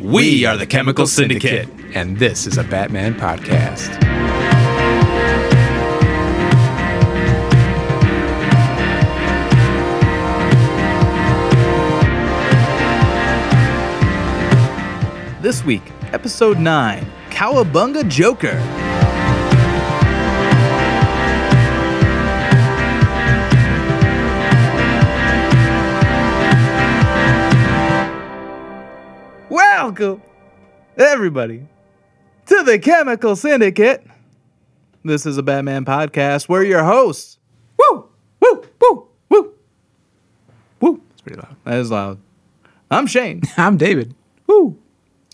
We are the Chemical Syndicate. and this is a Batman podcast. This week, episode 9 Cowabunga Joker. Welcome, everybody, to the Chemical Syndicate. This is a Batman podcast. We're your hosts. Woo! Woo! Woo! Woo! Woo! It's pretty loud. That is loud. I'm Shane. I'm David. Woo!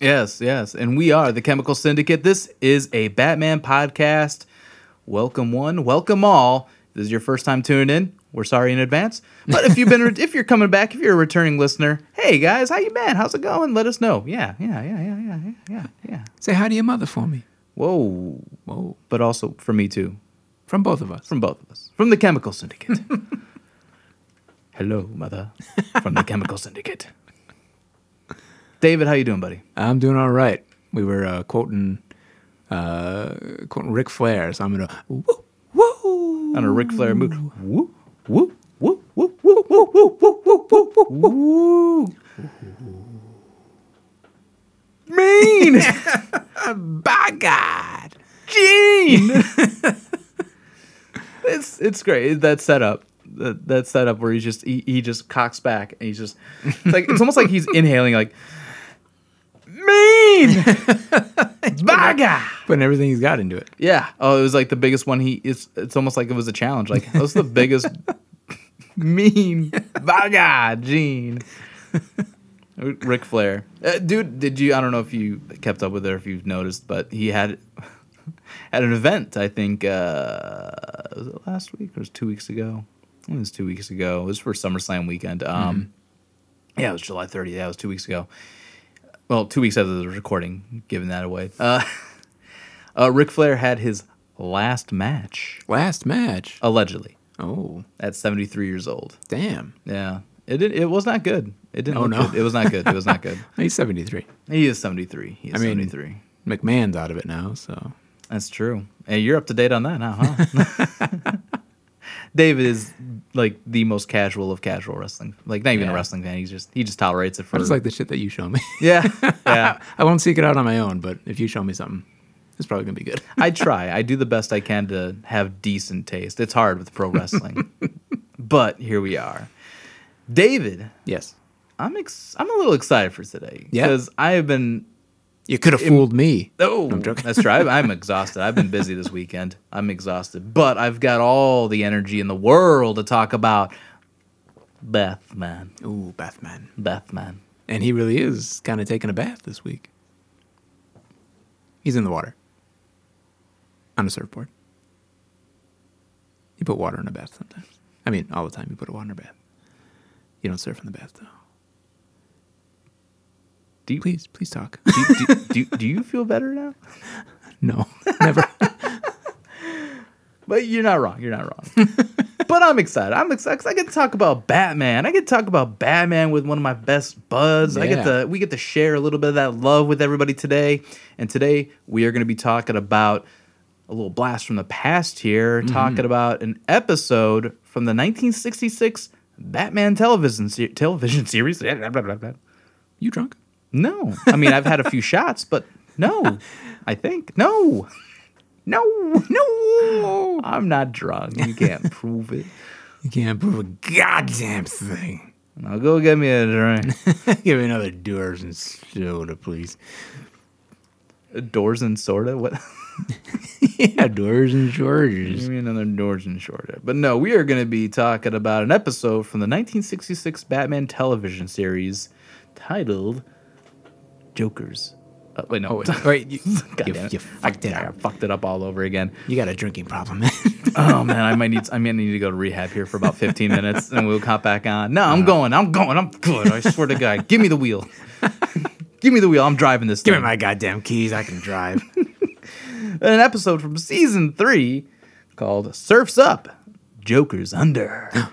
Yes, yes. And we are the Chemical Syndicate. This is a Batman podcast. Welcome one, welcome all. If this is your first time tuning in. We're sorry in advance. But if you've been if you're coming back, if you're a returning listener, hey guys, how you been? How's it going? Let us know. Yeah, yeah, yeah, yeah, yeah, yeah, yeah, yeah. Say hi to your mother for me. Whoa. Whoa. But also for me too. From both of us. From both of us. From the Chemical Syndicate. Hello, mother. From the Chemical Syndicate. David, how you doing, buddy? I'm doing all right. We were uh, quoting uh, quoting Ric Flair, so I'm gonna woo woo on a Ric Flair move. Woo, woo, woo, woo, woo, woo, woo, woo, woo, woo, woo. Mean By God. Gene. it's it's great that setup. That, that setup where he's just he, he just cocks back and he's just it's like it's almost like he's inhaling like mean Baga. Putting everything he's got into it. Yeah. Oh, it was like the biggest one. He it's it's almost like it was a challenge. Like that was the biggest mean baga Gene. Ric Flair, uh, dude. Did you? I don't know if you kept up with it or if you've noticed, but he had at an event. I think uh, was it last week or was it two weeks ago? I think It was two weeks ago. It was for SummerSlam weekend. Um, yeah, it was July 30th. Yeah, it was two weeks ago. Well, two weeks after the recording, giving that away. Uh, uh, Ric Flair had his last match, Last match. allegedly, Oh, at 73 years old. damn. Yeah. It, did, it was not good. It didn't Oh, look no. good. It was not good. It was not good. He's 73. He is 73. He is I mean- 73. McMahon's out of it now, so That's true. Hey, you're up to date on that now, huh? David is like the most casual of casual wrestling. Like not even a wrestling fan. He's just he just tolerates it for I just like the shit that you show me. Yeah. Yeah. I won't seek it out on my own, but if you show me something, it's probably gonna be good. I try. I do the best I can to have decent taste. It's hard with pro wrestling. but here we are. David, yes. I'm ex- I'm a little excited for today Yeah? because I have been You could have fooled me. Oh, I'm joking. that's true. I'm exhausted. I've been busy this weekend. I'm exhausted, but I've got all the energy in the world to talk about Bethman. Ooh, Bathman. Bethman. And he really is kind of taking a bath this week. He's in the water. On a surfboard. You put water in a bath sometimes. I mean, all the time you put water in a bath. You don't surf in the bath, though. Do you, Please, please talk. do, do, do, do you feel better now? no, never. But you're not wrong. You're not wrong. but I'm excited. I'm excited 'cause I get to talk about Batman. I get to talk about Batman with one of my best buds. I get Yeah. to we get to share a little bit of that love with everybody today. And today we are going to be talking about a little blast from the past here, mm-hmm. talking about an episode from the 1966 Batman television se- television series. you drunk? No, I mean I've had a few shots, but no, I think no, no, no. I'm not drunk. You can't prove it. You can't prove a goddamn thing. Now go get me a drink. Give me another Dewar's and soda, please. Doors and sorta. What? yeah, doors and Give me another doors and sorta. But no, we are going to be talking about an episode from the 1966 Batman television series titled "Jokers." Uh, wait, no. Oh, wait, wait you, God you, damn it. you fucked it I fucked it up all over again. You got a drinking problem, oh man, I might need I might need to go to rehab here for about 15 minutes and we'll hop back on. No, I'm going. I'm going. I'm good. I swear to God. Give me the wheel. Give me the wheel. I'm driving this Give thing. me my goddamn keys. I can drive. An episode from season 3 called Surfs Up, Joker's Under.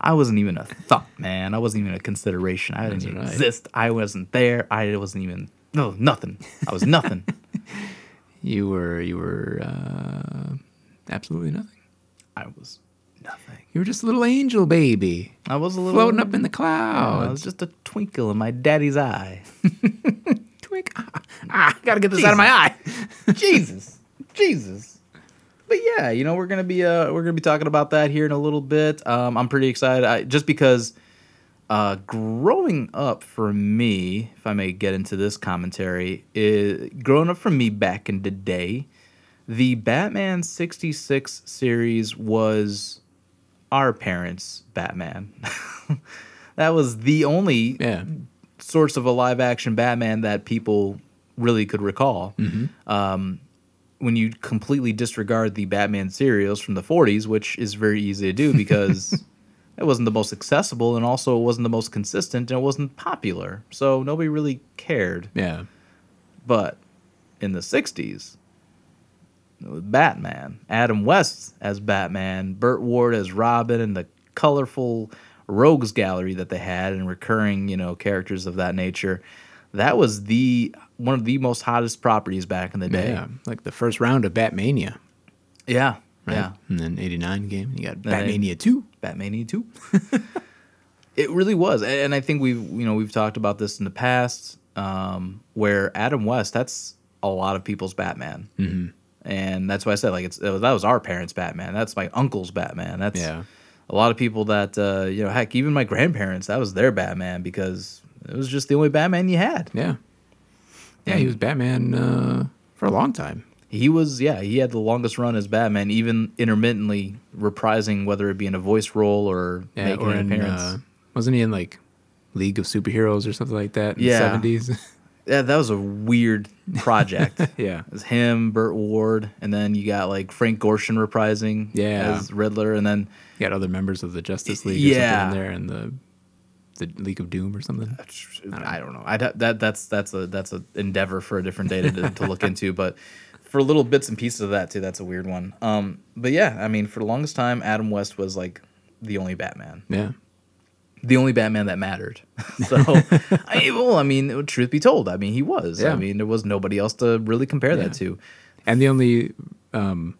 I wasn't even a thought, man. I wasn't even a consideration. I didn't even right. exist. I wasn't there. I wasn't even no nothing. I was nothing. You were you were uh, absolutely nothing. I was nothing. You were just a little angel baby I was a little floating up in the clouds. I was just a twinkle in my daddy's eye. Twink. Ah, ah, gotta get this out of my eye. Jesus, Jesus. But yeah, you know we're gonna be uh we're gonna be talking about that here in a little bit. Um, I'm pretty excited, I, just because uh, growing up for me, if I may get into this commentary, is growing up for me back in the day, the Batman '66 series was our parents' Batman. that was the only Yeah. source of a live action Batman that people really could recall. Mm-hmm. Um, when you completely disregard the Batman serials from the 40s, which is very easy to do because it wasn't the most accessible and also it wasn't the most consistent and it wasn't popular. So nobody really cared. Yeah. But in the 60s, it was Batman, Adam West as Batman, Burt Ward as Robin, and the colorful rogues gallery that they had and recurring, you know, characters of that nature. That was the one of the most hottest properties back in the day. Yeah. Like the first round of Batmania. Yeah. Right? Yeah. And then 89 game. You got Batmania 2. Batmania 2. it really was. And I think we've, you know, we've talked about this in the past um, where Adam West, that's a lot of people's Batman. Mm-hmm. And that's why I said, like, it's, it was, that was our parents' Batman. That's my uncle's Batman. That's Yeah. a lot of people that, uh, you know, heck, even my grandparents, that was their Batman because it was just the only Batman you had. Yeah. Yeah, he was Batman uh, for a long time. He was, yeah, he had the longest run as Batman, even intermittently reprising whether it be in a voice role or Yeah, making or an in, appearance. uh, wasn't he in like League of Superheroes or something like that in Yeah. the 70s? Yeah, that was a weird project. yeah. It was him, Burt Ward, and then you got like Frank Gorshin reprising Yeah. as Riddler, and then You got other members of the Justice League Yeah. or something in there and the the League of Doom or something. I don't know. I that that's that's a that's an endeavor for a different day to, to look into, but for little bits and pieces of that too, that's a weird one. Um, but yeah, I mean, for the longest time, Adam West was like the only Batman, Yeah. the only Batman that mattered. so, I well, I mean, truth be told, I mean, he was. Yeah. I mean, there was nobody else to really compare Yeah. that to. And the only um,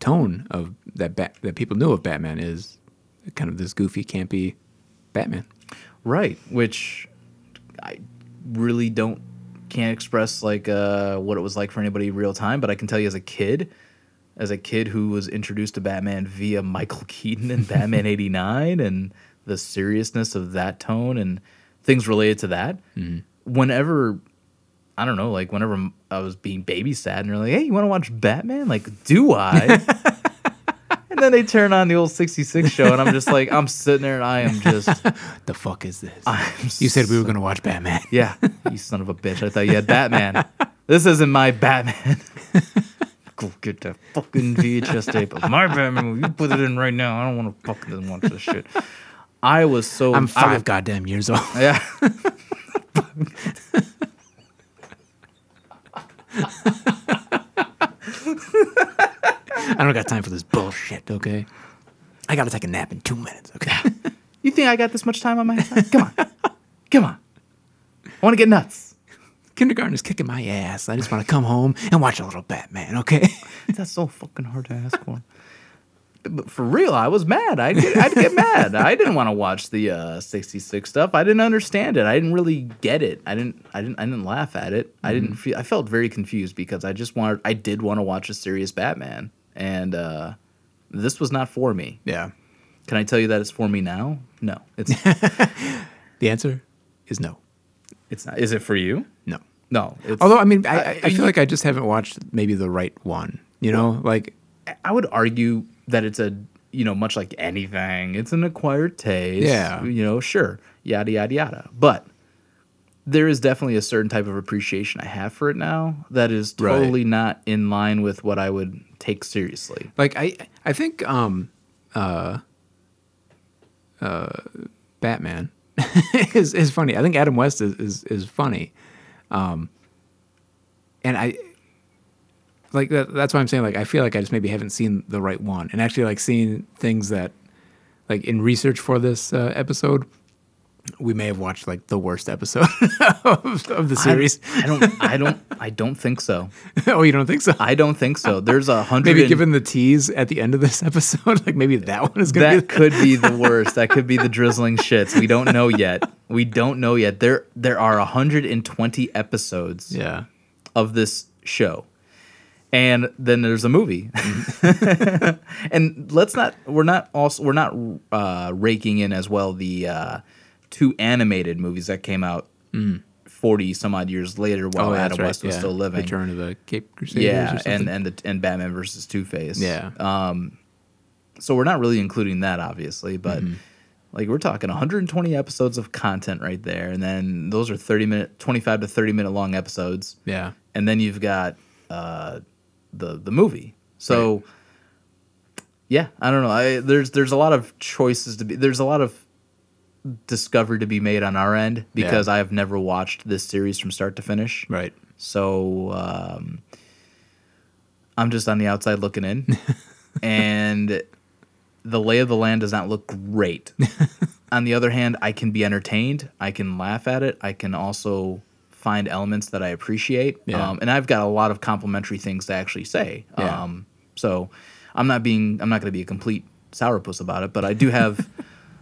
tone of that bat- that people knew of Batman is kind of this goofy, campy Batman. Right, which I really don't can't express like uh, what it was like for anybody real time, but I can tell you as a kid, as a kid who was introduced to Batman via Michael Keaton and Batman '89, and the seriousness of that tone and things related to that. Whenever I don't know, like whenever I was being babysat and they're like, "Hey, you want to watch Batman?" Like, do I? and then they turn on the old '66 show, and I'm just like, I'm sitting there and I am just. The fuck is this? I'm you said we were going to watch Batman. Yeah, you son of a bitch. I thought you had Batman. This isn't my Batman. Go get that fucking VHS tape of my Batman movie. You put it in right now. I don't want to fucking watch this shit. I was so. I'm five was- goddamn years old. yeah. I don't got time for this bullshit, okay? I got to take a nap in two minutes, okay? You think I got this much time on my hands? Come on. Come on. I want to get nuts. Kindergarten is kicking my ass. I just want to come home and watch a little Batman, okay? That's so fucking hard to ask for. But for real, I was mad. I'd get, I'd get mad. I didn't want to watch the uh, '66 stuff. I didn't understand it. I didn't really get it. I didn't. I didn't. I didn't laugh at it. I didn't feel. I felt very confused because I just wanted. I did want to watch a serious Batman, and uh, this was not for me. Yeah. Can I tell you that it's for me now? No, it's The answer is no. it's not. Is it for you? No. No. It's, Although, I mean, I, I- I, feel like I just haven't watched maybe the right one. You know, like, I would argue that it's a you know, much like anything, it's an acquired taste. Yeah. You know, sure, yada, yada, yada. But there is definitely a certain type of appreciation I have for it now that is Right. totally not in line with what I would take seriously. Like I, I think um, uh, uh, Batman is is funny. I think Adam West is is, is funny, um, and I like that. That's why I'm saying like I feel like I just maybe haven't seen the right one, and actually like seeing things that like in research for this uh, episode. We may have watched like the worst episode of, of the series. I, I don't. I don't. I don't think so. oh, you don't think so? I don't think so. There's a hundred. maybe given the tease at the end of this episode, like maybe that one is gonna be that could be the worst. That could be the drizzling shits. We don't know yet. We don't know yet. There there are 120 episodes yeah. of this show. And then there's a movie. and let's not we're not also we're not uh, raking in as well the uh, two animated movies that came out 40 some odd years later while Oh, Adam right, West was yeah. still living. Return of the Caped Crusaders. or yeah, something. and and the and Batman versus Two Face. yeah, So we're not really including that, obviously, but Mm-hmm. like we're talking 120 episodes of content right there, and then those are 30 minute, 25 to 30 minute long episodes, yeah, and then you've got uh, the the movie. So yeah, I don't know. I there's there's a lot of choices to be. There's a lot of discovery to be made on our end because I have never watched this series from start to finish. right. So um, I'm just on the outside looking in, and the lay of the land does not look great. on the other hand, I can be entertained. I can laugh at it. I can also find elements that I appreciate. Yeah. Um, and I've got a lot of complimentary things to actually say. Yeah. Um, so I'm not being I'm not going to be a complete sourpuss about it, but I do have.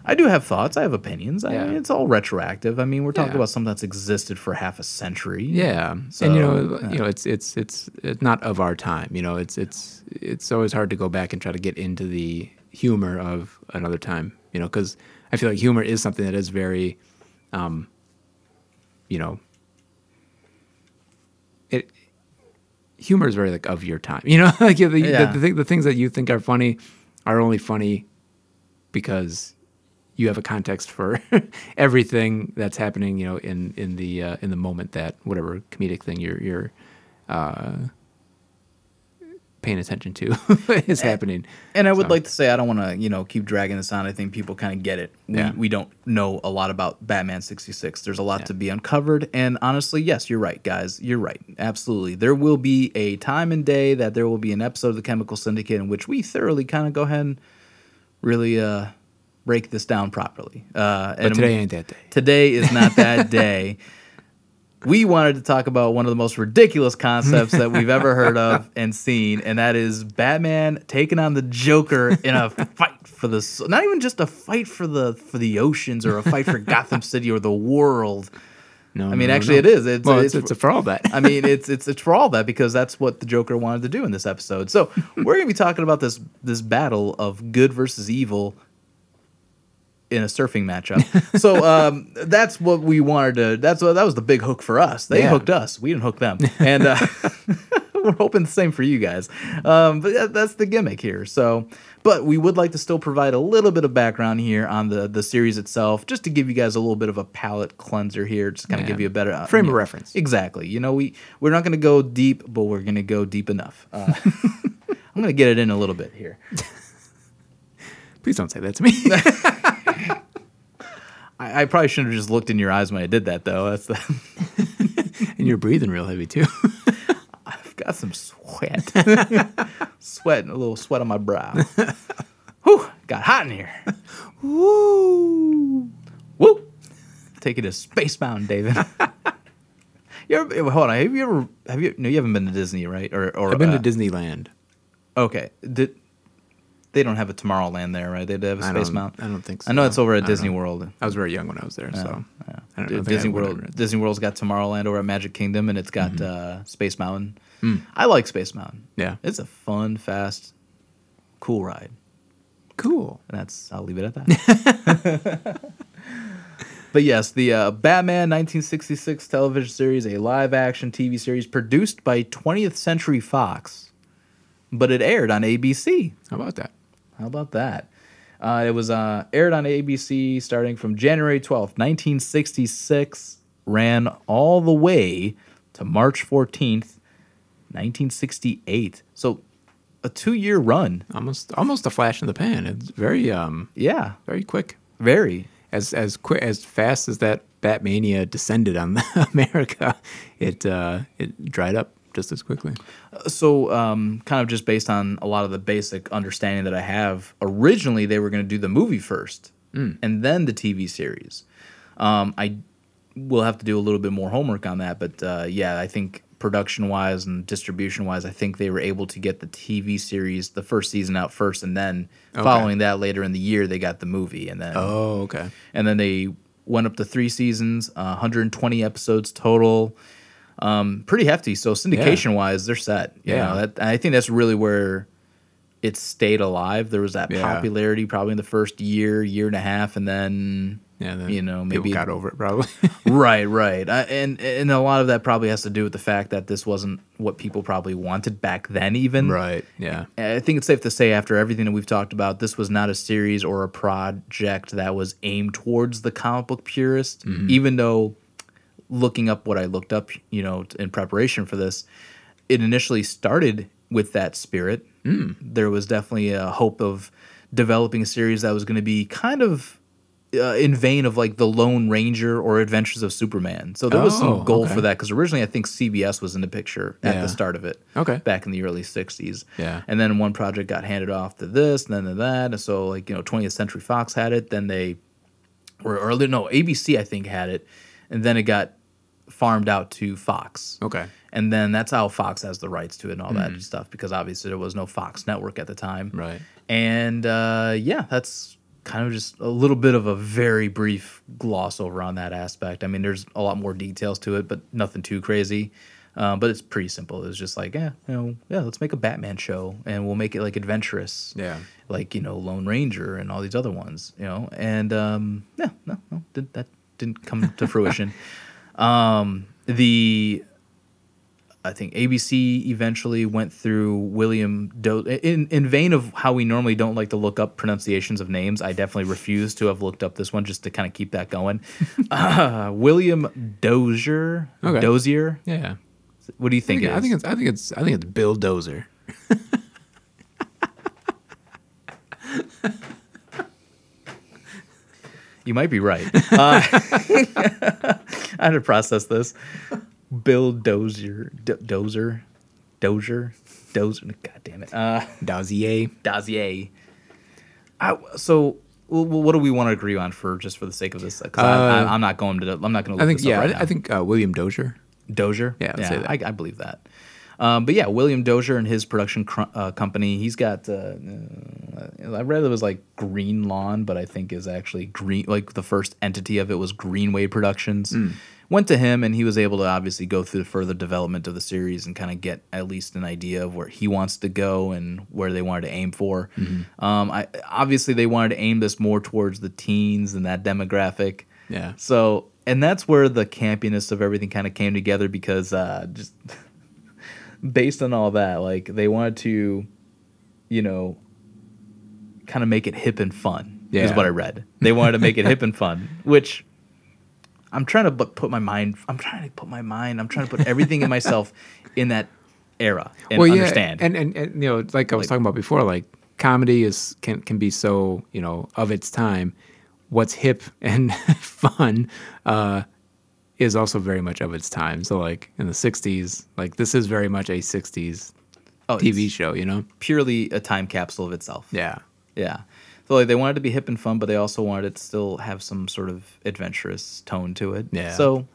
I do have thoughts. I have opinions. I mean, it's all retroactive. I mean, we're talking Yeah. about something that's existed for half a century. Yeah, So, and you know, yeah. you know, it's it's it's it's not of our time. You know, it's it's it's always hard to go back and try to get into the humor of another time. You know, because I feel like humor is something that is very, um, you know, it humor is very like of your time. You know, like the, the, the, the things that you think are funny are only funny because you have a context for everything that's happening, you know, in in the uh, in the moment that whatever comedic thing you're you're uh, paying attention to is happening. And I would So- like to say I don't want to, you know, keep dragging this on. I think people kind of get it. We, Yeah. we don't know a lot about Batman 66. There's a lot Yeah. to be uncovered. And honestly, yes, you're right, guys. You're right. Absolutely. There will be a time and day that there will be an episode of the Chemical Syndicate in which we thoroughly kind of go ahead and really uh, break this down properly. Uh, But today ain't that day. Today is not that day. We wanted to talk about one of the most ridiculous concepts that we've ever heard of and seen, and that is Batman taking on the Joker in a fight for the not even just a fight for the for the oceans or a fight for Gotham City or the world. No, I mean, actually, it is. It's, well, it's, it's, it's, for all that. I mean, it's it's it's for all that because that's what the Joker wanted to do in this episode. So we're gonna be talking about this this battle of good versus evil in a surfing matchup. so um, that's what we wanted to. That's what that was the big hook for us. They Yeah. hooked us. We didn't hook them, and uh, we're hoping the same for you guys. Um, but that, that's the gimmick here. So. But we would like to still provide a little bit of background here on the, the series itself, just to give you guys a little bit of a palate cleanser here, just kind of Yeah. give you a better uh, Frame you of know, reference. Exactly. You know, we we're not going to go deep, but we're going to go deep enough. Uh, I'm going to get it in a little bit here. Please don't say that to me. I, I probably shouldn't have just looked in your eyes when I did that, though. That's the, and you're breathing real heavy too. I've got some sweat, sweat, and a little sweat on my brow. Whew, got hot in here. Woo! Woo! Take it to Space Mountain, David. you ever, hold on. Have you ever? Have you? No, you haven't been to Disney, right? Or, or I've been uh, to Disneyland. Okay. Did, they don't have a Tomorrowland there, right? They have a I Space Mountain. I don't think so. I know it's over at Disney know. World. I was very young when I was there, so Yeah. I don't, I don't Disney World. Disney World's got Tomorrowland over at Magic Kingdom, and it's got Mm-hmm. uh, Space Mountain. Mm. I like Space Mountain. Yeah. It's a fun, fast, cool ride, Cool. and that's I'll leave it at that. but yes, the uh, Batman 1966 television series, a live-action TV series produced by 20th Century Fox, but it aired on ABC. How about that? How about that? Uh, it was uh, aired on ABC starting from January 12th, 1966, ran all the way to March 14th, 1968. So a two year run. Almost almost a flash in the pan. It's very um Yeah, very quick. very. As as quick as fast as that Batmania descended on America, it uh it dried up just as quickly. So, um, kind of just based on a lot of the basic understanding that I have, originally they were going to do the movie first and then the TV series. Um, I will have to do a little bit more homework on that, but uh, yeah, I think production wise and distribution wise, I think they were able to get the TV series, the first season out first, and then following that later in the year, they got the movie, and then Oh, okay. and then they went up to three seasons, uh, 120 episodes total. Um, pretty hefty. So syndication wise, they're set. You Yeah. know, that, I think that's really where it stayed alive. There was that Yeah. popularity probably in the first year, year and a half, and then Yeah, then you know maybe got over it probably. right, right, uh, and and a lot of that probably has to do with the fact that this wasn't what people probably wanted back then, even right. Yeah. I think it's safe to say, after everything that we've talked about, this was not a series or a project that was aimed towards the comic book purist. Even though, looking up what I looked up, you know, in preparation for this, it initially started with that spirit. There was definitely a hope of developing a series that was going to be kind of uh, in vein of like the Lone Ranger or Adventures of Superman. So there was Oh, some goal okay. for that because originally I think CBS was in the picture at Yeah. the start of it Okay. back in the early 60s. Yeah. And then one project got handed off to this, and then to that. And so, like, you know, 20th Century Fox had it. Then they were early, no, ABC, I think, had it. And then it got farmed out to Fox. Okay. And then that's how Fox has the rights to it and all that stuff because obviously there was no Fox network at the time. Right. And uh, yeah, that's kind of just a little bit of a very brief gloss over on that aspect. I mean, there's a lot more details to it, but nothing too crazy. Uh, but it's pretty simple. It's just like, yeah, you know, yeah, let's make a Batman show and we'll make it like adventurous. Yeah. Like, you know, Lone Ranger and all these other ones, you know. And um, yeah, no, no, did, that didn't come to fruition. Um, the I think ABC eventually went through William Do in in vein of how we normally don't like to look up pronunciations of names. I definitely refuse to have looked up this one just to kind of keep that going. Uh, William Dozier, Okay. Dozier. Yeah. What do you I think? think, it I think it's I think it's I think it's Bill Dozer. You might be right. Uh, I had to process this. Bill Dozier, D- Dozer, Dozier, Dozer. God damn it. Uh, Dozier. Dozier. I, so, well, what do we want to agree on for just for the sake of this? Because Uh, I, I'm not going to. I'm not going to. I think yeah. right I. I think uh, William Dozier. Dozier. Yeah, I'd yeah. I, I believe that. Um, but yeah, William Dozier and his production cr- uh, company. He's got. Uh, uh, I read it was like Green Lawn, but I think is actually Green. Like the first entity of it was Greenway Productions. Hmm. Went to him, and he was able to obviously go through the further development of the series and kind of get at least an idea of where he wants to go and where they wanted to aim for. Mm-hmm. Um, I obviously they wanted to aim this more towards the teens and that demographic. Yeah. So, and that's where the campiness of everything kind of came together because uh, just based on all that, like they wanted to, you know, kind of make it hip and fun. Is what I read. They wanted to make it hip and fun, which I'm trying to put my mind. I'm trying to put my mind. I'm trying to put everything in myself in that era and understand. And, and and you know, like I was Like- talking about before, like comedy is can can be so you know of its time. What's hip and fun uh, is also very much of its time. So like in the '60s, like this is very much a '60s Oh, TV show. You know? purely a time capsule of itself. Yeah. Yeah. So like they wanted to be hip and fun, but they also wanted it to still have some sort of adventurous tone to it. Yeah. So,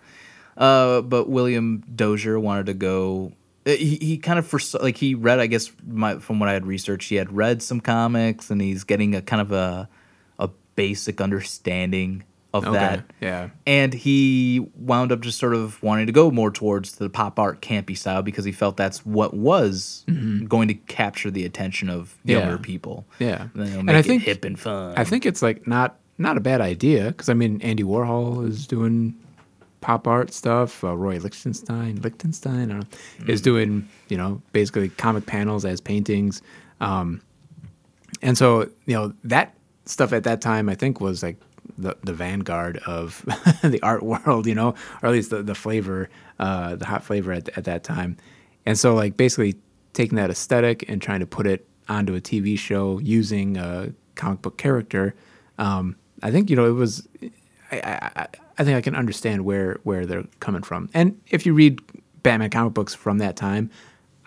uh, but William Dozier wanted to go. uh, He, he kind of foresaw, like he read, I guess, my, from what I had researched, he had read some comics, and he's getting a kind of a a basic understanding of Okay. that. Yeah. And he wound up just sort of wanting to go more towards the pop art campy style because he felt that's what was going to capture the attention of younger Mm-hmm. Yeah. people. Yeah. And, And I think- hip and fun. I think it's like not not a bad idea because I mean Andy Warhol is doing pop art stuff. Uh, Roy Lichtenstein, Lichtenstein, I don't know, is doing you know basically comic panels as paintings. Um, and so you know that stuff at that time I think was like the the vanguard of the art world, you know, or at least the the flavor, uh, the hot flavor at at that time. And so like basically taking that aesthetic and trying to put it onto a TV show using a comic book character. Um, I think you know it was. I, I, I think I can understand where where they're coming from. And if you read Batman comic books from that time,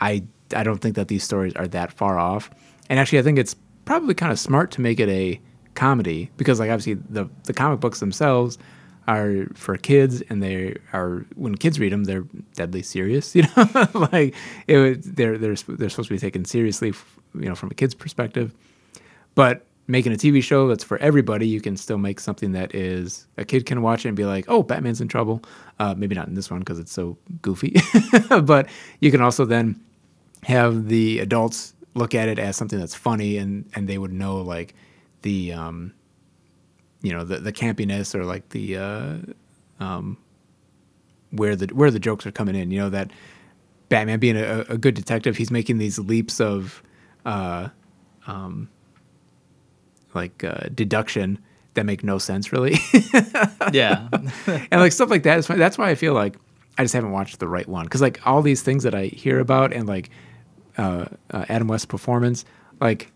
I I don't think that these stories are that far off. And actually, I think it's probably kind of smart to make it a comedy because, like, obviously the the comic books themselves are for kids, and they are when kids read them, they're deadly serious. You know, like it, they're they're they're supposed to be taken seriously, you know, from a kid's perspective. But making a TV show that's for everybody, you can still make something that is a kid can watch it and be like, "Oh, Batman's in trouble." Uh, maybe not in this one because it's so goofy, but you can also then have the adults look at it as something that's funny and and they would know like the um you know the the campiness or like the uh um where the where the jokes are coming in you know that batman being a, a good detective he's making these leaps of uh um like uh deduction that make no sense really Yeah. and like stuff like that is. That's why I feel like I just haven't watched the right one because like all these things that I hear about and like uh, uh, Adam West's performance, like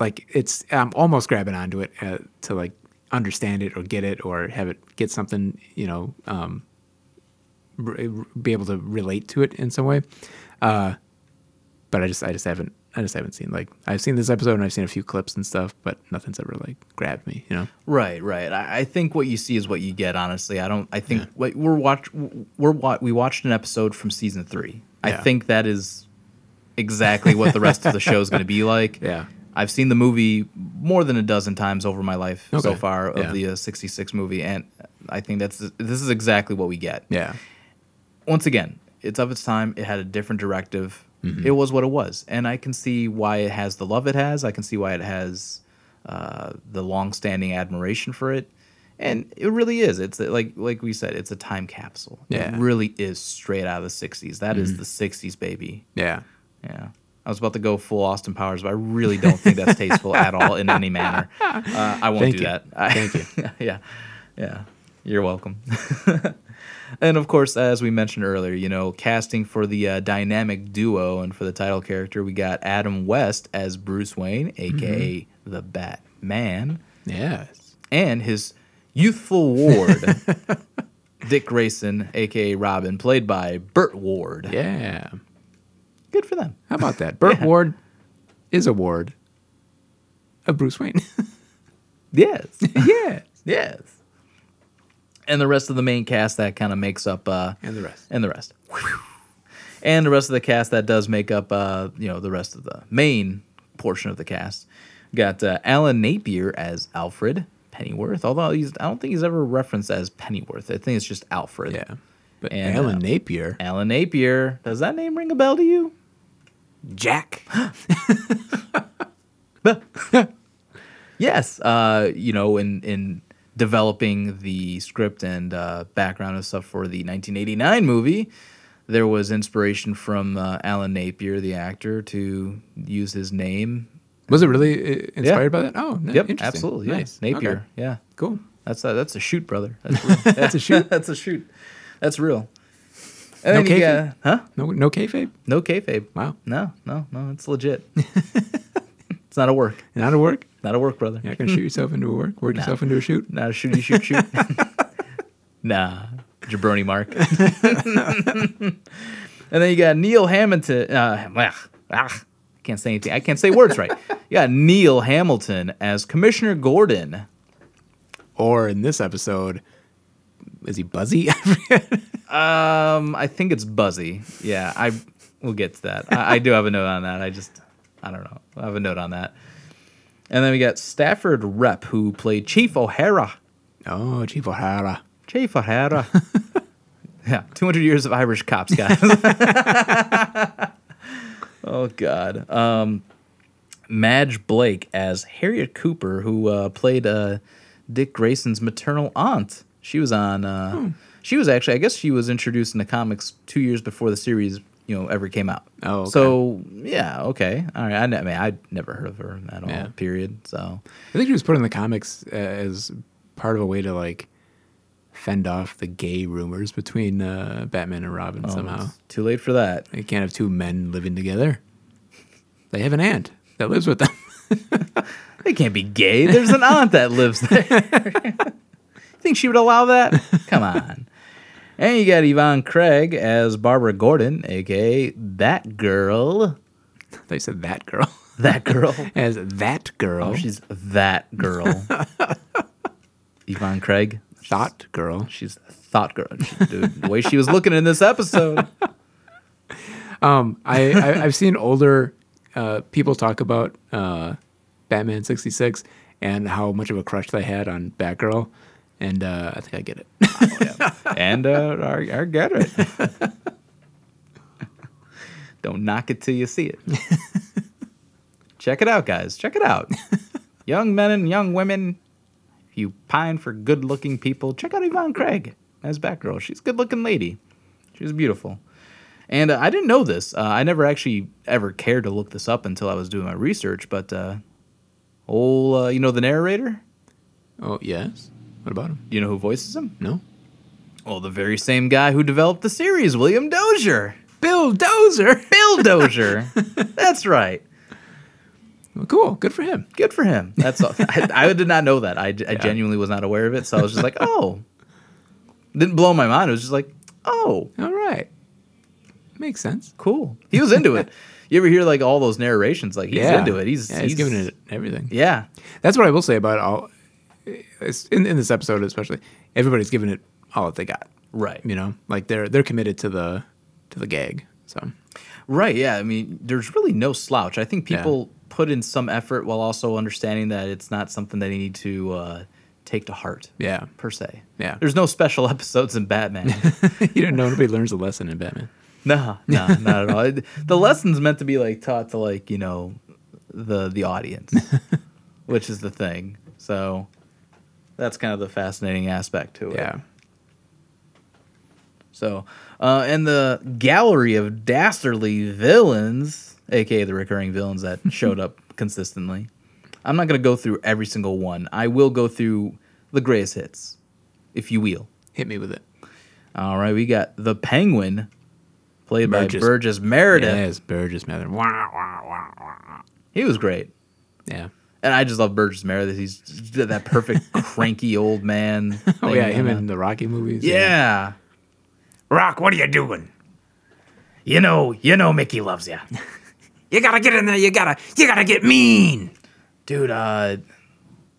like it's I'm almost grabbing onto it uh, to like understand it or get it or have it get something you know um, r- be able to relate to it in some way. Uh, but I just I just haven't I just haven't seen like I've seen this episode and I've seen a few clips and stuff, but nothing's ever like grabbed me, you know. Right, right. I, I think what you see is what you get. Honestly, I don't. I think what we're watch we're we watched an episode from season three. I think that is exactly what the rest of the show is going to be like. Yeah. I've seen the movie more than a dozen times over my life so far of Yeah. the uh, '66 movie, and I think that's this is exactly what we get. Yeah. Once again, it's of its time. It had a different directive. Mm-hmm. It was what it was, and I can see why it has the love it has. I can see why it has uh, the long-standing admiration for it, and it really is. It's like like we said, it's a time capsule. Yeah. Mm-hmm. It really is straight out of the '60s. That is the '60s, baby. Yeah. Yeah. I was about to go full Austin Powers, but I really don't think that's tasteful at all in any manner. Uh, I won't Thank do you. that. I- Thank you. yeah. Yeah. You're welcome. and of course, as we mentioned earlier, you know, casting for the uh, dynamic duo and for the title character, we got Adam West as Bruce Wayne, aka Mm-hmm. the Batman, Yes. and his youthful ward, Dick Grayson, aka Robin, played by Burt Ward. Yeah. Good for them. How about that? Burt Yeah. Ward is a ward of Bruce Wayne. Yes. yes. Yes. And the rest of the main cast that kind of makes up uh And the rest. and the rest. And the rest of the cast that does make up uh you know the rest of the main portion of the cast. Got uh, Alan Napier as Alfred Pennyworth, although he's I don't think he's ever referenced as Pennyworth. I think it's just Alfred. Yeah. But And, Alan uh, Napier. Alan Napier. Does that name ring a bell to you? Jack. Yes, uh, you know, in in developing the script and uh, background and stuff for the 1989 movie, there was inspiration from uh, Alan Napier, the actor, to use his name. Was it really uh, inspired by that? Oh, no, Yep, absolutely. Yeah. Nice. Napier. Okay. Yeah, Cool. that's a, that's a shoot, brother. That's, real. That's a shoot. that's a shoot. That's real. And No then you kayfabe? got- huh? No, no kayfabe. No kayfabe. Wow. No, no, no. It's legit. it's not a work. Not a work. Not a work, brother. You're not gonna shoot yourself into a work. Work yourself into a shoot. Not a shooty shoot shoot. nah, jabroni mark. and then you got Neil Hamilton. Uh, ah, ah, I can't say anything. I can't say words right. You got Neil Hamilton as Commissioner Gordon. Or in this episode, is he Buzzy? I. Um, I think it's Buzzy. Yeah, I we'll get to that. I, I do have a note on that. I just I don't know. I have a note on that. And then we got Stafford Repp, who played Chief O'Hara. oh, Chief O'Hara. Chief O'Hara. yeah, 200 years of Irish cops, guys. oh, God. Um, Madge Blake as Harriet Cooper, who uh, played uh, Dick Grayson's maternal aunt. She was on. Uh, She was actually, I guess, she was introduced in the comics two years before the series you know ever came out. Oh, okay. so yeah, okay, all right. I, I mean, I'd never heard of her at all. Yeah. Period. So I think she was put in the comics uh, as part of a way to like fend off the gay rumors between uh, Batman and Robin somehow. it's too late for that. You can't have two men living together. They have an aunt that lives with them. They can't be gay. There's an aunt that lives there. Think she would allow that? Come on. And you got Yvonne Craig as Barbara Gordon, aka that girl. they said that girl. That girl. as that girl. Oh, she's that girl. Yvonne Craig. thought girl. She's thought girl. She- dude, the way she was looking in this episode. Um, I, I I've seen older uh, people talk about uh, Batman sixty six and how much of a crush they had on Batgirl, and uh, I think I get it. And uh, I, I get it. Don't knock it till you see it. Check it out, guys. Check it out. young men and young women, if you pine for good looking people, check out Yvonne Craig as Batgirl. She's a good looking lady. She's beautiful. And uh, I didn't know this. Uh, I never actually ever cared to look this up until I was doing my research. But, uh, old, uh, you know, the narrator? oh yes. What about him? Do you know who voices him? No. Well, the very same guy who developed the series, William Dozier. Bill Dozier. Bill Dozier. That's right. Well, cool. Good for him. Good for him. That's all. I, I did not know that. I, I genuinely was not aware of it. So I was just like, oh. Didn't blow my mind. It was just like, oh, All right. Makes sense. cool. He was into it. You ever hear like all those narrations? Like he's into it. He's yeah, he's, giving it everything. Yeah. That's what I will say about all. In, in this episode, especially, everybody's giving it all that they got. Right. You know, like they're they're committed to the to the gag. So Right. Yeah. I mean, there's really no slouch. I think Yeah. people put in some effort while also understanding that it's not something that they need to uh, take to heart yeah, per se. Yeah. There's no special episodes in Batman. you didn't know nobody learns a lesson in Batman. No, no, not at all. It- The lesson's meant to be like taught to like you know the the audience, which is the thing. So that's kind of the fascinating aspect to it. Yeah. So, uh, and the gallery of dastardly villains, aka the recurring villains that showed up consistently. I'm not gonna go through every single one. I will go through the greatest hits, if you will. Hit me with it. All right, we got the Penguin, played by Burgess. Burgess Meredith. Yes, Burgess Meredith. He was great. Yeah. And I just love Burgess Meredith. He's that perfect cranky old man. Oh yeah, him in the Rocky movies. Yeah. Rock, what are you doing? You know, you know Mickey loves you. You gotta get in there. You gotta, you gotta get mean. Dude, uh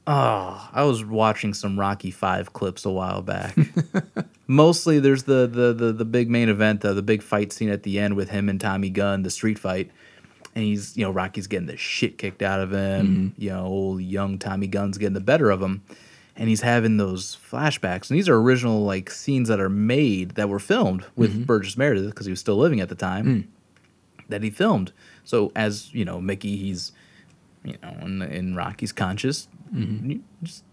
oh, I was watching some Rocky 5 clips a while back. Mostly there's the the the, the big main event, uh, the big fight scene at the end with him and Tommy Gunn, the street fight. And he's, you know, Rocky's getting the shit kicked out of him. Mm-hmm. You know, old young Tommy Gunn's getting the better of him. And he's having those flashbacks. And these are original like scenes that are made that were filmed with mm-hmm. Burgess Meredith because he was still living at the time mm. that he filmed. So as you know, Mickey, he's you know in, in Rocky's conscious. Mm-hmm. You just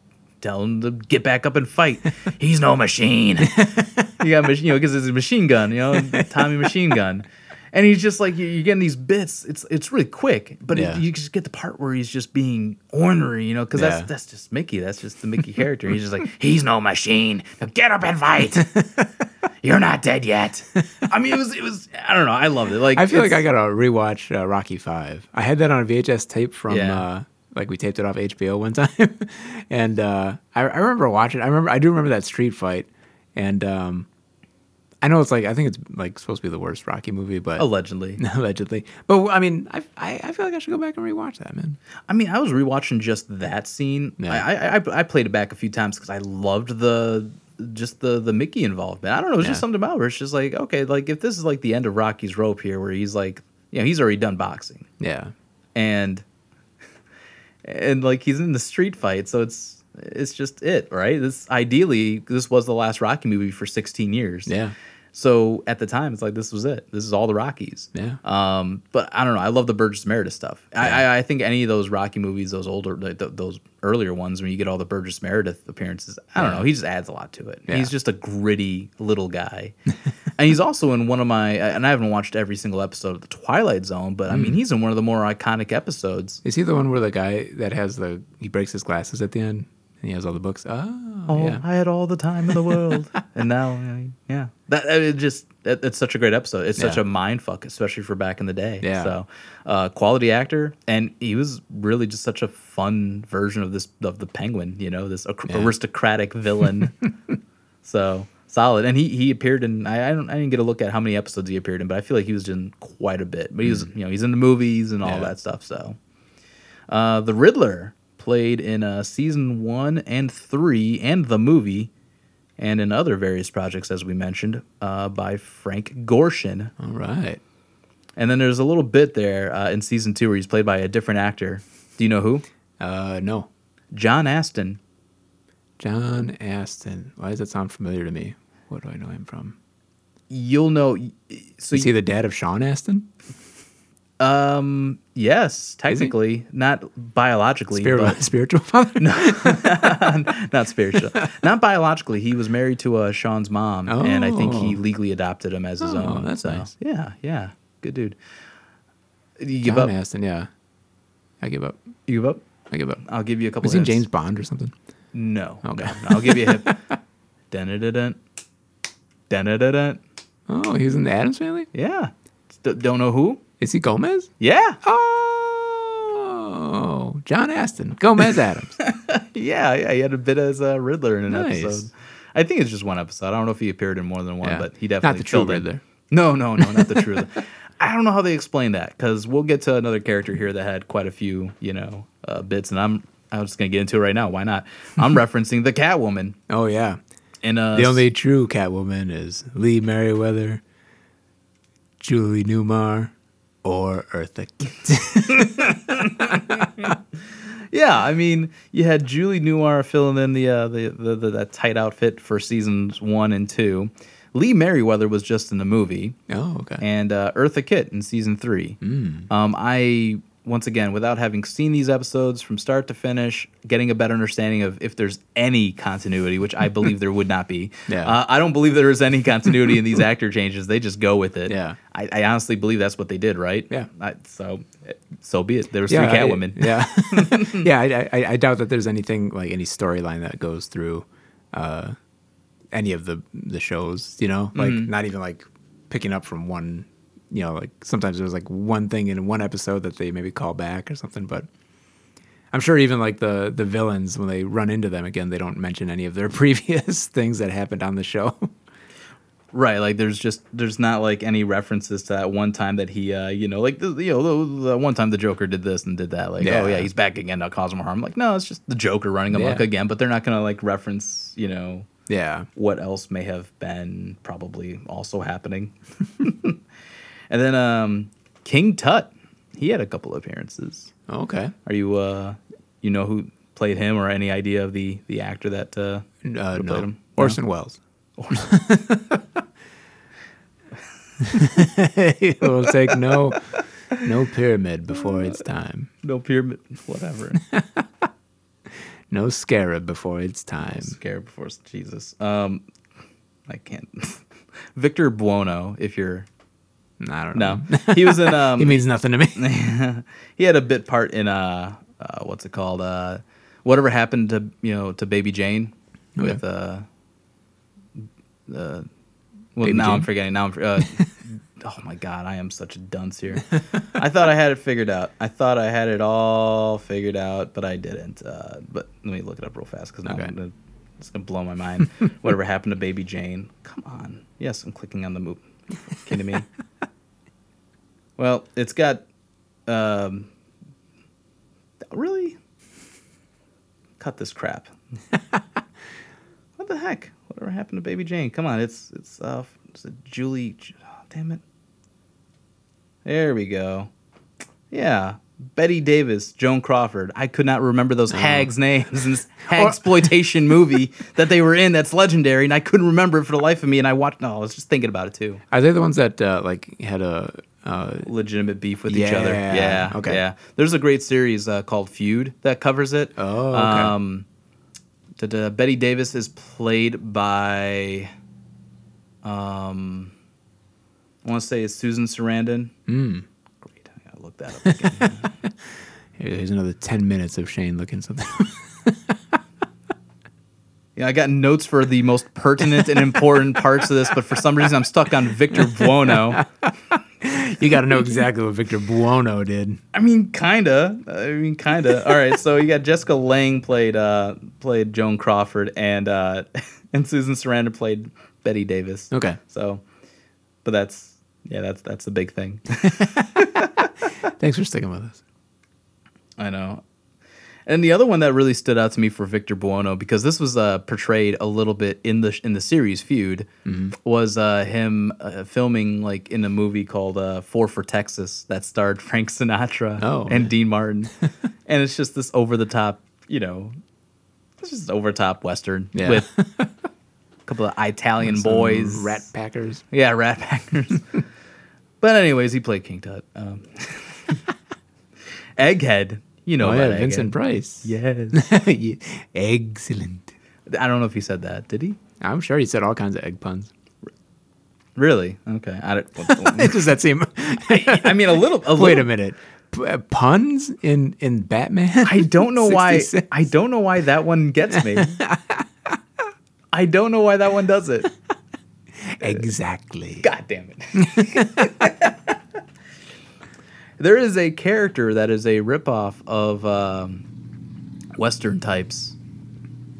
tell him to get back up and fight. he's no machine. you got you know because it's a machine gun. You know, Tommy machine gun. And he's just like you- you're getting these bits. It's it's really quick, but it- you just get the part where he's just being ornery, you know, because Yeah. that's that's just Mickey. That's just the Mickey character. He's just like He's no machine. Now get up and fight. You're not dead yet. I mean, it was it was I don't know. I loved it. Like I feel like I gotta rewatch uh, Rocky Five. I had that on a VHS tape from Yeah. uh, like we taped it off HBO one time, and uh, I, I remember watching. I remember I do remember that street fight, and um, I know it's like I think it's like supposed to be the worst Rocky movie, but allegedly. allegedly. But I mean, I, I I feel like I should go back and rewatch that, man. I mean, I was rewatching just that scene. Yeah. I, I I I played it back a few times because I loved the just the the Mickey involvement. I don't know, it's just something about it where it's just like okay, like if this is like the end of Rocky's rope here, where he's like, you know, he's already done boxing Yeah, and and like he's in the street fight, so it's it's just it, right? This ideally this was the last Rocky movie for 16 years. yeah, So at the time, it's like this was it. This is all the Rockies. Yeah. Um, but I don't know. I love the Burgess Meredith stuff. I, I, I think any of those Rocky movies, those older, th- those earlier ones, when you get all the Burgess Meredith appearances, I don't know. He just adds a lot to it. Yeah. He's just a gritty little guy, and he's also in one of my. And I haven't watched every single episode of the Twilight Zone, but I Mm. mean, he's in one of the more iconic episodes. Is he the one where the guy that has the he breaks his glasses at the end he has all the books? Oh, Oh, yeah. I had all the time in the world, and now, yeah, that it just it, it's such a great episode. It's such a mind fuck, especially for back in the day. Yeah. So, uh, quality actor, and he was really just such a fun version of this of the Penguin. You know, this Yeah. aristocratic villain. so solid, and he he appeared in. I, I don't I didn't get a look at how many episodes he appeared in, but I feel like he was in quite a bit. But he was you know he's in the movies and all Mm. Yeah. that stuff. So. Uh, the Riddler played in uh, season one and three, and the movie, and in other various projects, as we mentioned, uh, by Frank Gorshin. All right. And then there's a little bit there uh, in season two where he's played by a different actor. Do you know who? Uh, no. John Astin. John Astin. Why does that sound familiar to me? What do I know him from? You'll know. So Is he the dad of Sean Astin? Um, yes, technically, not biologically, Spir- but spiritual father? No. not spiritual, not biologically. He was married to uh, Sean's mom, and I think he Oh. legally adopted him as his Oh, own. that's so, nice. Yeah, yeah, good dude. You give John up? Astin, yeah. I give up. You give up? I give up. I'll give you a couple. Was he. James Bond or something? No. Okay. no, no, I'll give you a hint. dun dun dun dun dun dun. Oh, he was in the Addams family? Yeah. St- don't know who? Is he Gomez? Yeah. Oh, John Astin. Gomez Addams. Yeah, yeah. He had a bit as a Riddler in an Nice. episode. I think it's just one episode. I don't know if he appeared in more than one, Yeah. but he definitely Not the true. Riddler. No, no, no, not the true. Riddler. I don't know how they explain that because we'll get to another character here that had quite a few, you know, uh, bits, and I'm I'm just gonna get into it right now. Why not? I'm referencing the Catwoman Oh, yeah. and uh The only true Catwoman is Lee Meriwether, Julie Newmar, or Eartha Kitt. Yeah, I mean, you had Julie Newmar filling in the, uh, the, the the that tight outfit for seasons one and two. Lee Meriwether was just in the movie, oh, okay. and uh, Eartha Kitt in season three. Mm. Um, I once again, without having seen these episodes from start to finish, getting a better understanding of if there's any continuity, which I believe there would not be. Yeah. Uh, I don't believe there is any continuity in these actor changes. They just go with it. Yeah. I, I honestly believe that's what they did, right? Yeah. I, so, so be it. There was yeah, three Catwomen. yeah, yeah. I, I, I doubt that there's anything like any storyline that goes through uh, any of the the shows. You know, like Mm-hmm. not even like picking up from one. You know, like sometimes there's like one thing in one episode that they maybe call back or something, but. I'm sure even like the the villains when they run into them again, they don't mention any of their previous things that happened on the show. Right, like there's just there's not like any references to that one time that he, uh, you know, like the, you know the, the one time the Joker did this and did that. Like, oh Yeah. yeah, he's back again to cause more harm. Like, no, it's just the Joker running amok Yeah. again. But they're not gonna like reference, you know, yeah, what else may have been probably also happening. and then um, King Tut, he had a couple appearances. okay. Are you uh, you know who played him or any idea of the the actor that uh, Uh, who no, played him? Orson Welles. it will take no no pyramid before its time. No pyramid, whatever. No scarab before its time. Scarab before Jesus. Um, I can't. Victor Buono, if you're I don't know. no, he was in. Um, he means nothing to me. he had a bit part in uh, uh what's it called? Uh, whatever happened to you know to Baby Jane Okay. with uh, uh, well Baby now I'm forgetting. Now I'm. Uh, oh my god, I am such a dunce here. I thought I had it figured out. I thought I had it all figured out, but I didn't. Uh, but let me look it up real fast because Okay. Gonna, it's gonna blow my mind. Whatever happened to Baby Jane? Come on. Yes, I'm clicking on the move. Kidding me? Well, it's got. Um, really? Cut this crap. what the heck? Whatever happened to Baby Jane? Come on, it's it's uh, it's a Julie. Oh, damn it. There we go. Yeah, Bette Davis, Joan Crawford. I could not remember those Oh. hags' names in this exploitation movie that they were in. That's legendary, and I couldn't remember it for the life of me. And I watched. No, I was just thinking about it too. Are they the ones that uh, like had a? Uh, Legitimate beef with each other. Yeah, Yeah. okay. Yeah. There's a great series uh, called Feud that covers it. Oh, okay. Um, uh, Bette Davis is played by. Um, I want to say it's Susan Sarandon. mm, Gotta look that up. Again. here's another ten minutes of Shane looking something. Yeah, I got notes for the most pertinent and important parts of this, but for some reason I'm stuck on Victor Buono. you got to know exactly what Victor Buono did. I mean, kinda. I mean, kinda. All right, so you got Jessica Lange played uh, played Joan Crawford, and uh, and Susan Sarandon played Bette Davis. Okay. So, but that's yeah, that's that's the big thing. Thanks for sticking with us. I know. And the other one that really stood out to me for Victor Buono because this was uh, portrayed a little bit in the in the series Feud was uh, him uh, filming like in a movie called uh, Four for Texas that starred Frank Sinatra Oh, and yeah. Dean Martin, and it's just this over the top, you know, it's just over top western Yeah. with couple of Italian Some boys, rat packers. yeah, Rat Packers. but anyways, he played King Tut. Um, Egghead, you know oh yeah, Egghead. Vincent Price. Yes. Yeah, Excellent. I don't know if he said that. Did he? I'm sure he said all kinds of egg puns. Really? Okay. I don't. does that seem? I mean, a little. A Wait a minute. P- uh, puns in in Batman? I don't know why. I don't know why that one gets me. I don't know why that one does it. exactly. God damn it. there is a character that is a ripoff of um, Western types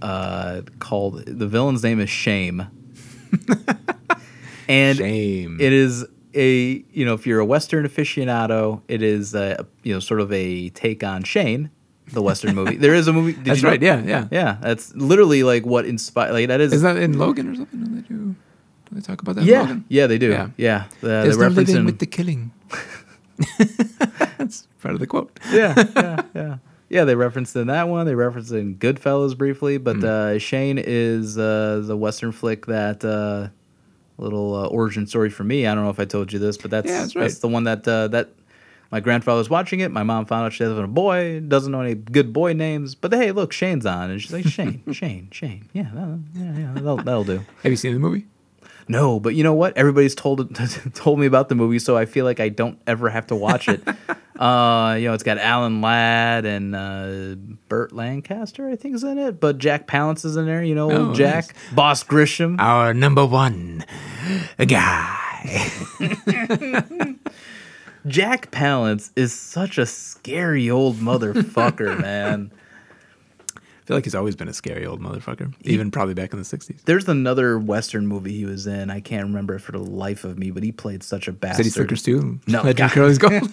uh, called the villain's name is Shame. and Shame. it is a you know if you're a Western aficionado, it is a, you know sort of a take on Shane, the Western movie. There is a movie. Did That's you know- right. Yeah, yeah. Yeah, that's literally like what inspired. Like that is. Is that in Logan or something? Do they do? Do they talk about that? in yeah, Logan? yeah, they do. Yeah. Yeah, There's they no reference living in- with the killing. That's part of the quote. yeah, yeah, yeah. Yeah, they referenced in that one. They referenced in Goodfellas briefly, but Hmm. uh, Shane is uh, the Western flick that uh, little uh, origin story for me. I don't know if I told you this, but that's Yeah, that's right. the one that uh, that my grandfather was watching it. My mom found out she has a boy, doesn't know any good boy names, but hey, look, Shane's on, and she's like, Shane, Shane, Shane. Yeah, that, yeah, yeah, that'll, that'll do. Have you seen the movie? No, but you know what? Everybody's told told me about the movie, so I feel like I don't ever have to watch it. uh, you know, it's got Alan Ladd and uh, Burt Lancaster, I think, is in it. But Jack Palance is in there. You know, Oh, Jack, Boss Grissom. Our number one guy. Jack Palance is such a scary old motherfucker, man. I feel like he's always been a scary old motherfucker, even probably back in the '60s. There's another Western movie he was in. I can't remember it for the life of me, but he played such a bastard. City Slickers too. No, Legend Curly's Gold.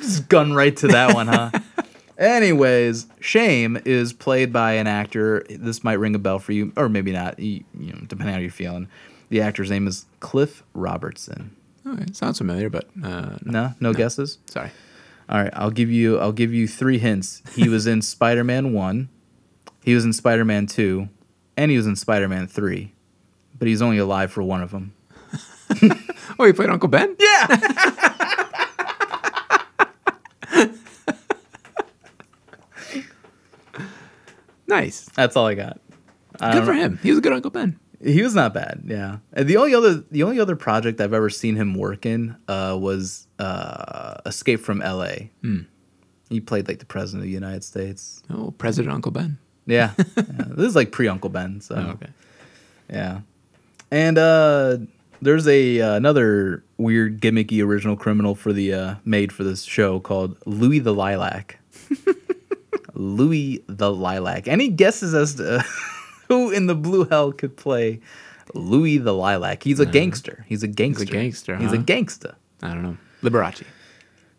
Just gun right to that one, huh? Anyways, Shame is played by an actor. This might ring a bell for you, or maybe not. You, you know, depending on how you're feeling. The actor's name is Cliff Robertson. okay, sounds familiar, but uh, no. No, no, guesses. Sorry. All right, I'll give you. I'll give you three hints. He was in Spider-Man One, he was in Spider-Man Two, and he was in Spider-Man Three, but he's only alive for one of them. Oh, he played Uncle Ben. Yeah. Nice. That's all I got. I Good for know. him. He was a good Uncle Ben. He was not bad, yeah. And the only other the only other project I've ever seen him work in uh, was uh, Escape from L.A. Hmm. He played like the president of the United States. Oh, President Uncle Ben. Yeah, yeah. this is like pre Uncle Ben. So Oh, okay. yeah, and uh, there's a uh, another weird gimmicky original criminal for the uh, made for this show called Louis the Lilac. Louis the Lilac. Any guesses as to who in the blue hell could play Louis the Lilac? He's a gangster. He's a gangster. He's a gangster, He's a gangster. I don't know. Liberace.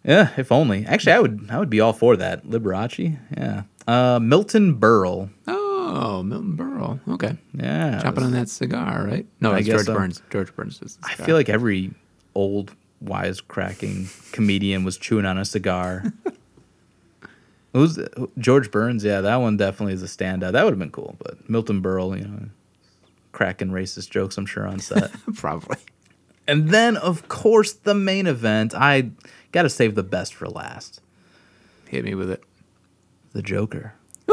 Yeah, if only. Actually, I would. I would be all for that. Liberace. Yeah. Uh, Milton Berle. Oh, Milton Berle. Okay. Yeah. Chopping on that cigar, right? No, it's George so. Burns. George Burns is I feel like every old wisecracking comedian was chewing on a cigar. Who's George Burns? Yeah, that one definitely is a standout. That would have been cool, but Milton Berle, you know, cracking racist jokes, I'm sure on set. Probably. and then, of course, the main event. I got to save the best for last. Hit me with it. The Joker.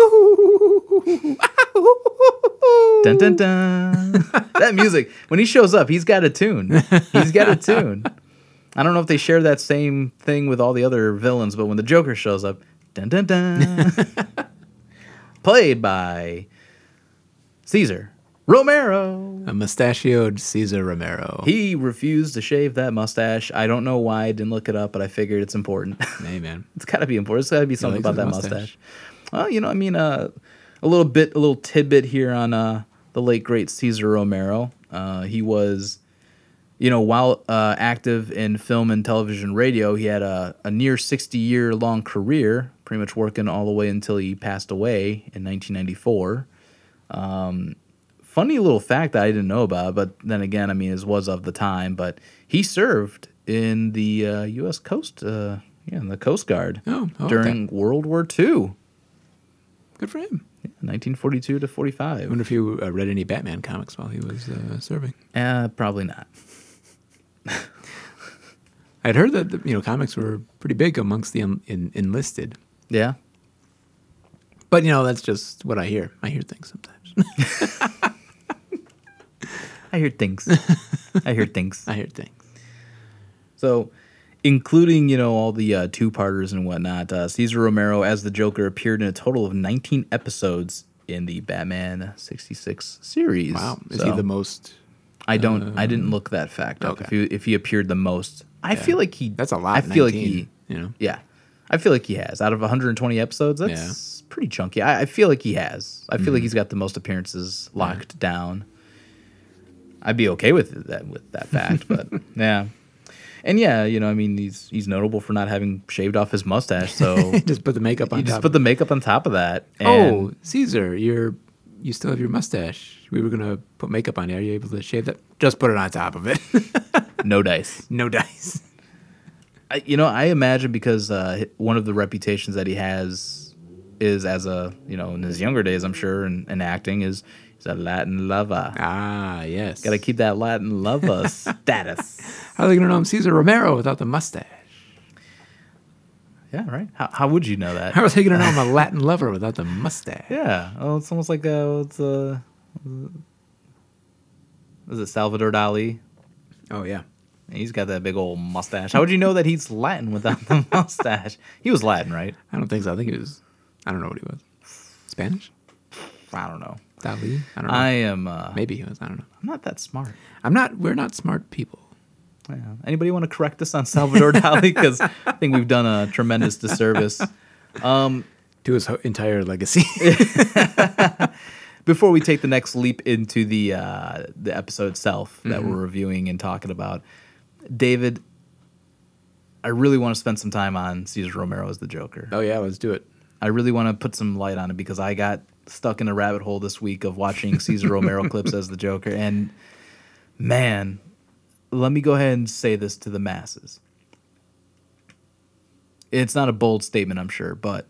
dun dun dun. that music. When he shows up, he's got a tune. He's got a tune. I don't know if they share that same thing with all the other villains, but when the Joker shows up, dun dun dun. Played by Cesar Romero. A mustachioed Cesar Romero. He refused to shave that mustache. I don't know why. I didn't look it up, but I figured it's important. hey, man. It's got to be important. It's got to be something about that mustache. mustache. Well, you know, I mean, uh, a little bit, a little tidbit here on uh, the late great Cesar Romero. Uh, he was, you know, while uh, active in film and television, radio, he had a, a near sixty year long career, pretty much working all the way until he passed away in 1994. Um, funny little fact that I didn't know about, but then again, I mean, it was of the time. But he served in the uh, U.S. Coast, uh, yeah, in the Coast Guard Oh, oh, okay. during World War II, Good for him. 1942 to 45. I 45. wonder if you uh, read any Batman comics while he was uh, serving. Uh, probably not. I'd heard that you know comics were pretty big amongst the en- en- enlisted, Yeah. but you know that's just what I hear. I hear things sometimes. I hear things. I hear things. I hear things. So, including you know all the uh, two parters and whatnot, uh, Cesar Romero as the Joker appeared in a total of 19 episodes in the Batman 66 series. Wow, is So, he the most? I don't. I didn't look that fact up. okay. If he if he appeared the most, I feel like he. That's a lot. I feel like he. You know. Yeah, I feel like he has. Out of 120 episodes, that's pretty chunky. I, I feel like he has. I feel like mhm. he's got the most appearances locked down. I'd be okay with that with that fact, but yeah. And yeah, you know, I mean, he's he's notable for not having shaved off his mustache, so just put the makeup on just put the makeup on top of that. oh, Cesar, you're you still have your mustache. We were gonna put makeup on it. Are you able to shave that? Just put it on top of it. no dice. no dice. I, you know, I imagine because uh, one of the reputations that he has is as a you know in his younger days, I'm sure, in, in acting is he's a Latin lover. Ah, yes. Got to keep that Latin lover status. How are they gonna know I'm Cesar Romero without the mustache? Yeah, right. How, how would you know that? How are they gonna know I'm a Latin lover without the mustache? Yeah. Oh, it's almost like uh, it's a, is it Salvador Dali? Oh yeah. He's got that big old mustache. How would you know that he's Latin without the mustache? He was Latin, right? I don't think so. I think he was. I don't know what he was. Spanish? I don't know. Dali? I don't know. I am. Uh, Maybe he was. I don't know. I'm not that smart. I'm not. We're not smart people. Yeah. Anybody want to correct us on Salvador Dali? Because I think we've done a tremendous disservice. Um, To his ho- entire legacy. before we take the next leap into the uh, the episode itself that Mm-hmm. we're reviewing and talking about, David, I really want to spend some time on Cesar Romero as the Joker. oh yeah, let's do it. I really want to put some light on it because I got stuck in a rabbit hole this week of watching Cesar Romero clips as the Joker, and man, let me go ahead and say this to the masses. It's not a bold statement, I'm sure, but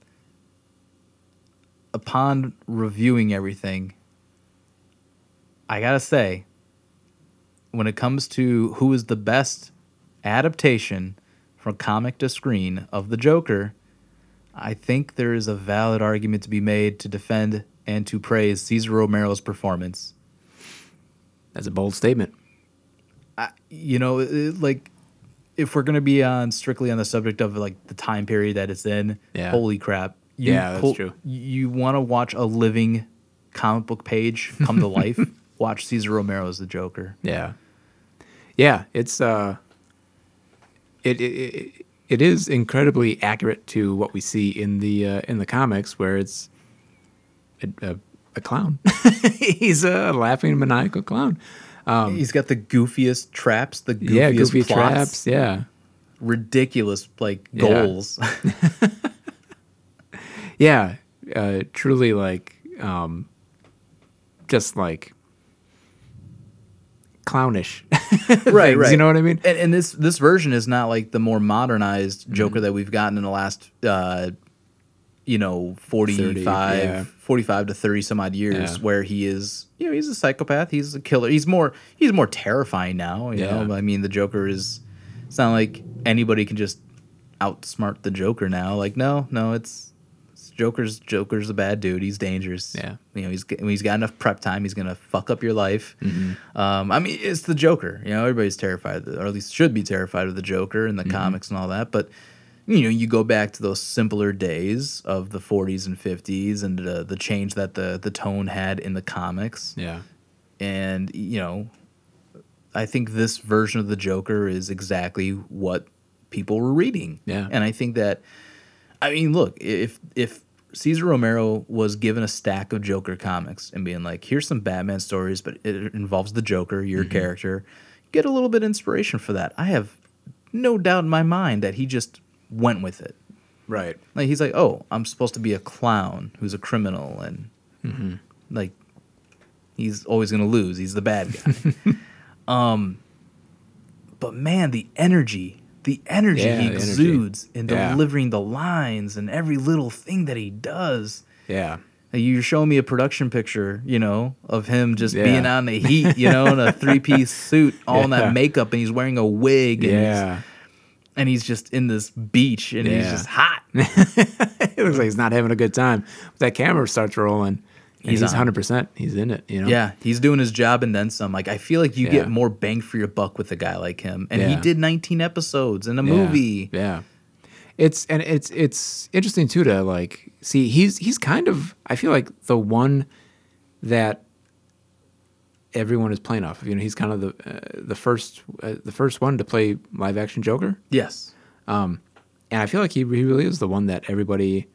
upon reviewing everything, I gotta say, when it comes to who is the best adaptation from comic to screen of the Joker, I think there is a valid argument to be made to defend and to praise Cesar Romero's performance. That's a bold statement. I, you know, it- like if we're gonna be on strictly on the subject of like the time period that it's in, Yeah. holy crap! You Yeah, that's true. You want to watch a living comic book page come to life? watch Cesar Romero as the Joker. Yeah. Yeah, it's uh it it, it, is incredibly accurate to what we see in the uh, in the comics where it's a, a, a clown. He's a laughing maniacal clown. He's got the goofiest traps, the goofiest Um, yeah, goofy plots, traps, yeah. ridiculous like Yeah. goals. Yeah, uh, truly like um, just like clownish. right, things, right. You know what I mean? And, and this this version is not like the more modernized Mm-hmm. Joker that we've gotten in the last, uh, you know, 45, yeah. 45 to thirty some odd years, Yeah. where he is, you know, he's a psychopath. He's a killer. He's more he's more terrifying now. You Yeah. know, I mean, the Joker is. It's not like anybody can just outsmart the Joker now. Like, no, no, it's. Joker's Joker's a bad dude. He's dangerous. Yeah. you know he's when he's got enough prep time. He's gonna fuck up your life. Mm-hmm. Um, I mean, it's the Joker. You know, everybody's terrified, of the- or at least should be terrified of the Joker in the Mm-hmm. comics and all that. But you know, you go back to those simpler days of the 40s and 50s, and the the change that the the tone had in the comics. Yeah. And you know, I think this version of the Joker is exactly what people were reading. Yeah. And I think that, I mean, look, if if Cesar Romero was given a stack of Joker comics and being like, here's some Batman stories, but it involves the Joker, your Mm-hmm. character, get a little bit of inspiration for that. I have no doubt in my mind that he just went with it. Right. Like he's like, oh, I'm supposed to be a clown who's a criminal, and Mm-hmm. like he's always gonna lose. He's the bad guy. um, but man, the energy, the energy Yeah, he the energy. exudes in Yeah. delivering the lines and every little thing that he does. Yeah. You're showing me a production picture, you know, of him just Yeah. being out in the heat, you know, in a three piece suit, all in that makeup, and he's wearing a wig, and, he's, Yeah. and he's just in this beach, and he's just hot. it looks like he's not having a good time. But that camera starts rolling. And He's he's, hundred percent. He's in it. You know. Yeah, he's doing his job and then some. Like I feel like you Yeah. get more bang for your buck with a guy like him. And he did 19 episodes in a Yeah. movie. Yeah. It's and it's it's interesting too to like see he's he's kind of I feel like the one that everyone is playing off of. You know, he's kind of the uh, the first uh, the first one to play live action Joker. Yes. Um, and I feel like he, he really is the one that everybody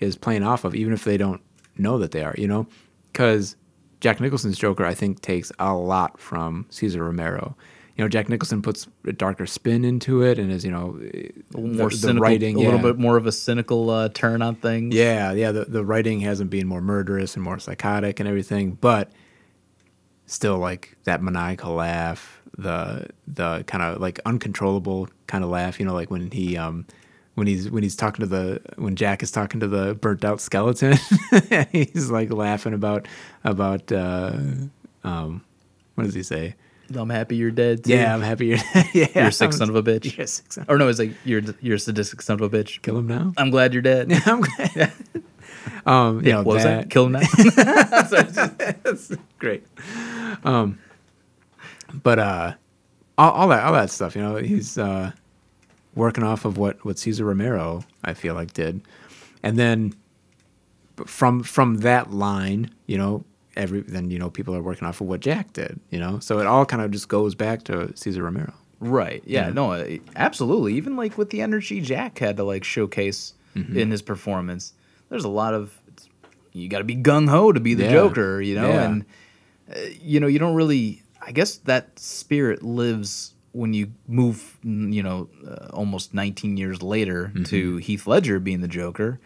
is playing off of, even if they don't know that they are, you know? Because Jack Nicholson's Joker, I think, takes a lot from Cesar Romero. You know, Jack Nicholson puts a darker spin into it and is, you know, the, more the cynical, writing, a little bit more of a cynical uh, turn on things. Yeah, yeah. The, the writing has him being more murderous and more psychotic and everything, but still like that maniacal laugh, the the kind of like uncontrollable kind of laugh. You know, like when he um when he's when he's talking to the when Jack is talking to the burnt out skeleton, he's like laughing about about uh um what does he say? I'm happy you're dead. Too. Yeah, I'm happy you're dead. yeah. You're a sick son of a bitch. You're a sick son. Or no, it's like you're you're a sadistic son of a bitch. Kill him now. I'm glad you're dead. Yeah, I'm glad. um, you know, what was that? that Kill him now. great. Um, but uh, all, all that all that stuff, you know, he's uh, working off of what what Cesar Romero, I feel like, did, and then from from that line, you know, every then you know people are working off of what Jack did, you know, so it all kind of just goes back to Cesar Romero. Right. Yeah. No. uh, Absolutely. Even like with the energy Jack had to like showcase Mm-hmm. in his performance, there's a lot of it's, you got to be gung ho to be the Yeah. Joker, you know, Yeah. and uh, you know you don't really. I guess that spirit lives when you move, you know, uh, almost 19 years later Mm-hmm. to Heath Ledger being the Joker,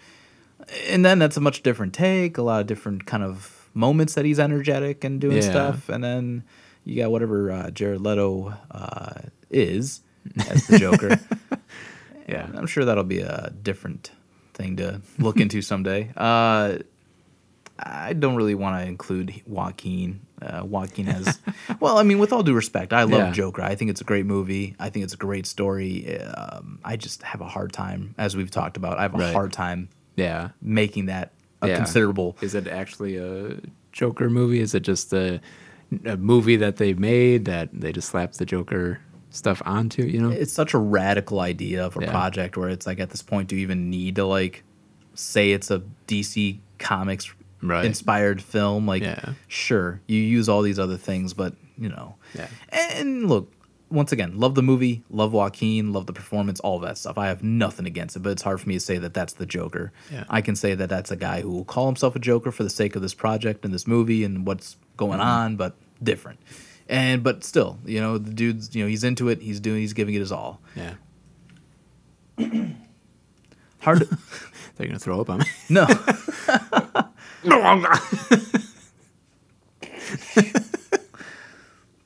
and then that's a much different take. A lot of different kind of moments that he's energetic and doing Yeah. stuff, and then you got whatever uh, Jared Leto uh, is as the Joker. Yeah. I'm sure that'll be a different thing to look into someday. Uh, I don't really want to include Joaquin. Uh, Joaquin has, well, I mean, with all due respect, I love Yeah. Joker. I think it's a great movie. I think it's a great story. Um, I just have a hard time, as we've talked about, I have a Right. hard time Yeah. making that a Yeah. considerable. Is it actually a Joker movie? Is it just a, a movie that they made that they just slapped the Joker stuff onto? You know? It's such a radical idea of a Yeah. project where it's like at this point, do you even need to like say it's a DC Comics Right. inspired film? Like, Yeah. sure, you use all these other things, but you know. Yeah. And look, once again, love the movie, love Joaquin, love the performance, all that stuff. I have nothing against it, but it's hard for me to say that that's the Joker. Yeah. I can say that that's a guy who will call himself a Joker for the sake of this project and this movie and what's going Mm-hmm. on, but different. And but still, you know, the dude's, you know, he's into it. He's doing, he's giving it his all. yeah. Hard. To, They're gonna throw up on me. no.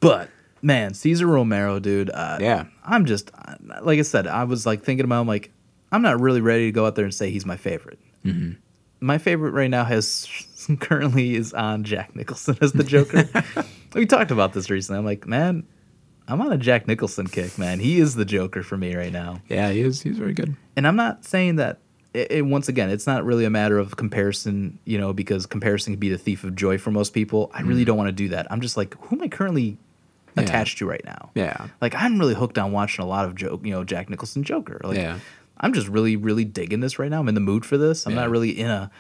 but man, Cesar Romero, dude. Uh, Yeah. I'm just like I said. I was like thinking about. him, like, I'm not really ready to go out there and say he's my favorite. Mm-hmm. My favorite right now has currently is on Jack Nicholson as the Joker. we talked about this recently. I'm like, man, I'm on a Jack Nicholson kick, man. He is the Joker for me right now. Yeah, he is. He's very good. And I'm not saying that. It, it- once again, it's not really a matter of comparison, you know, because comparison can be the thief of joy for most people. I really don't want to do that. I'm just like, who am I currently Mm. Yeah. attached to right now? Yeah. Like I'm really hooked on watching a lot of joke, you know, Jack Nicholson Joker. Like Yeah. I'm just really, really digging this right now. I'm in the mood for this. I'm Yeah. not really in a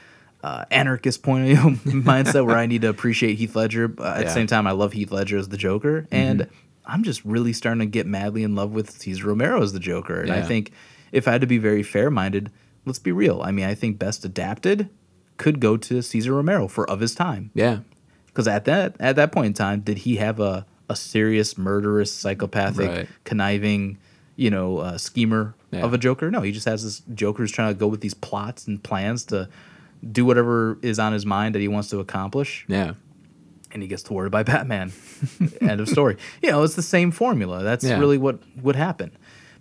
uh, anarchist point of view mindset where I need to appreciate Heath Ledger. But at the same time, I love Heath Ledger as the Joker, and I'm just really starting to get madly in love with Cesar Romero as the Joker. And I think if I had to be very fair minded, let's be real. I mean, I think best adapted could go to Cesar Romero for of his time Yeah. because at that at that point in time, did he have a a serious murderous, psychopathic, Right. conniving, you know, uh, schemer Yeah. of a Joker? No, he just has this Joker who's trying to go with these plots and plans to do whatever is on his mind that he wants to accomplish, Yeah. and he gets thwarted by Batman. End of story. You know, it's the same formula. That's Yeah. really what would happen.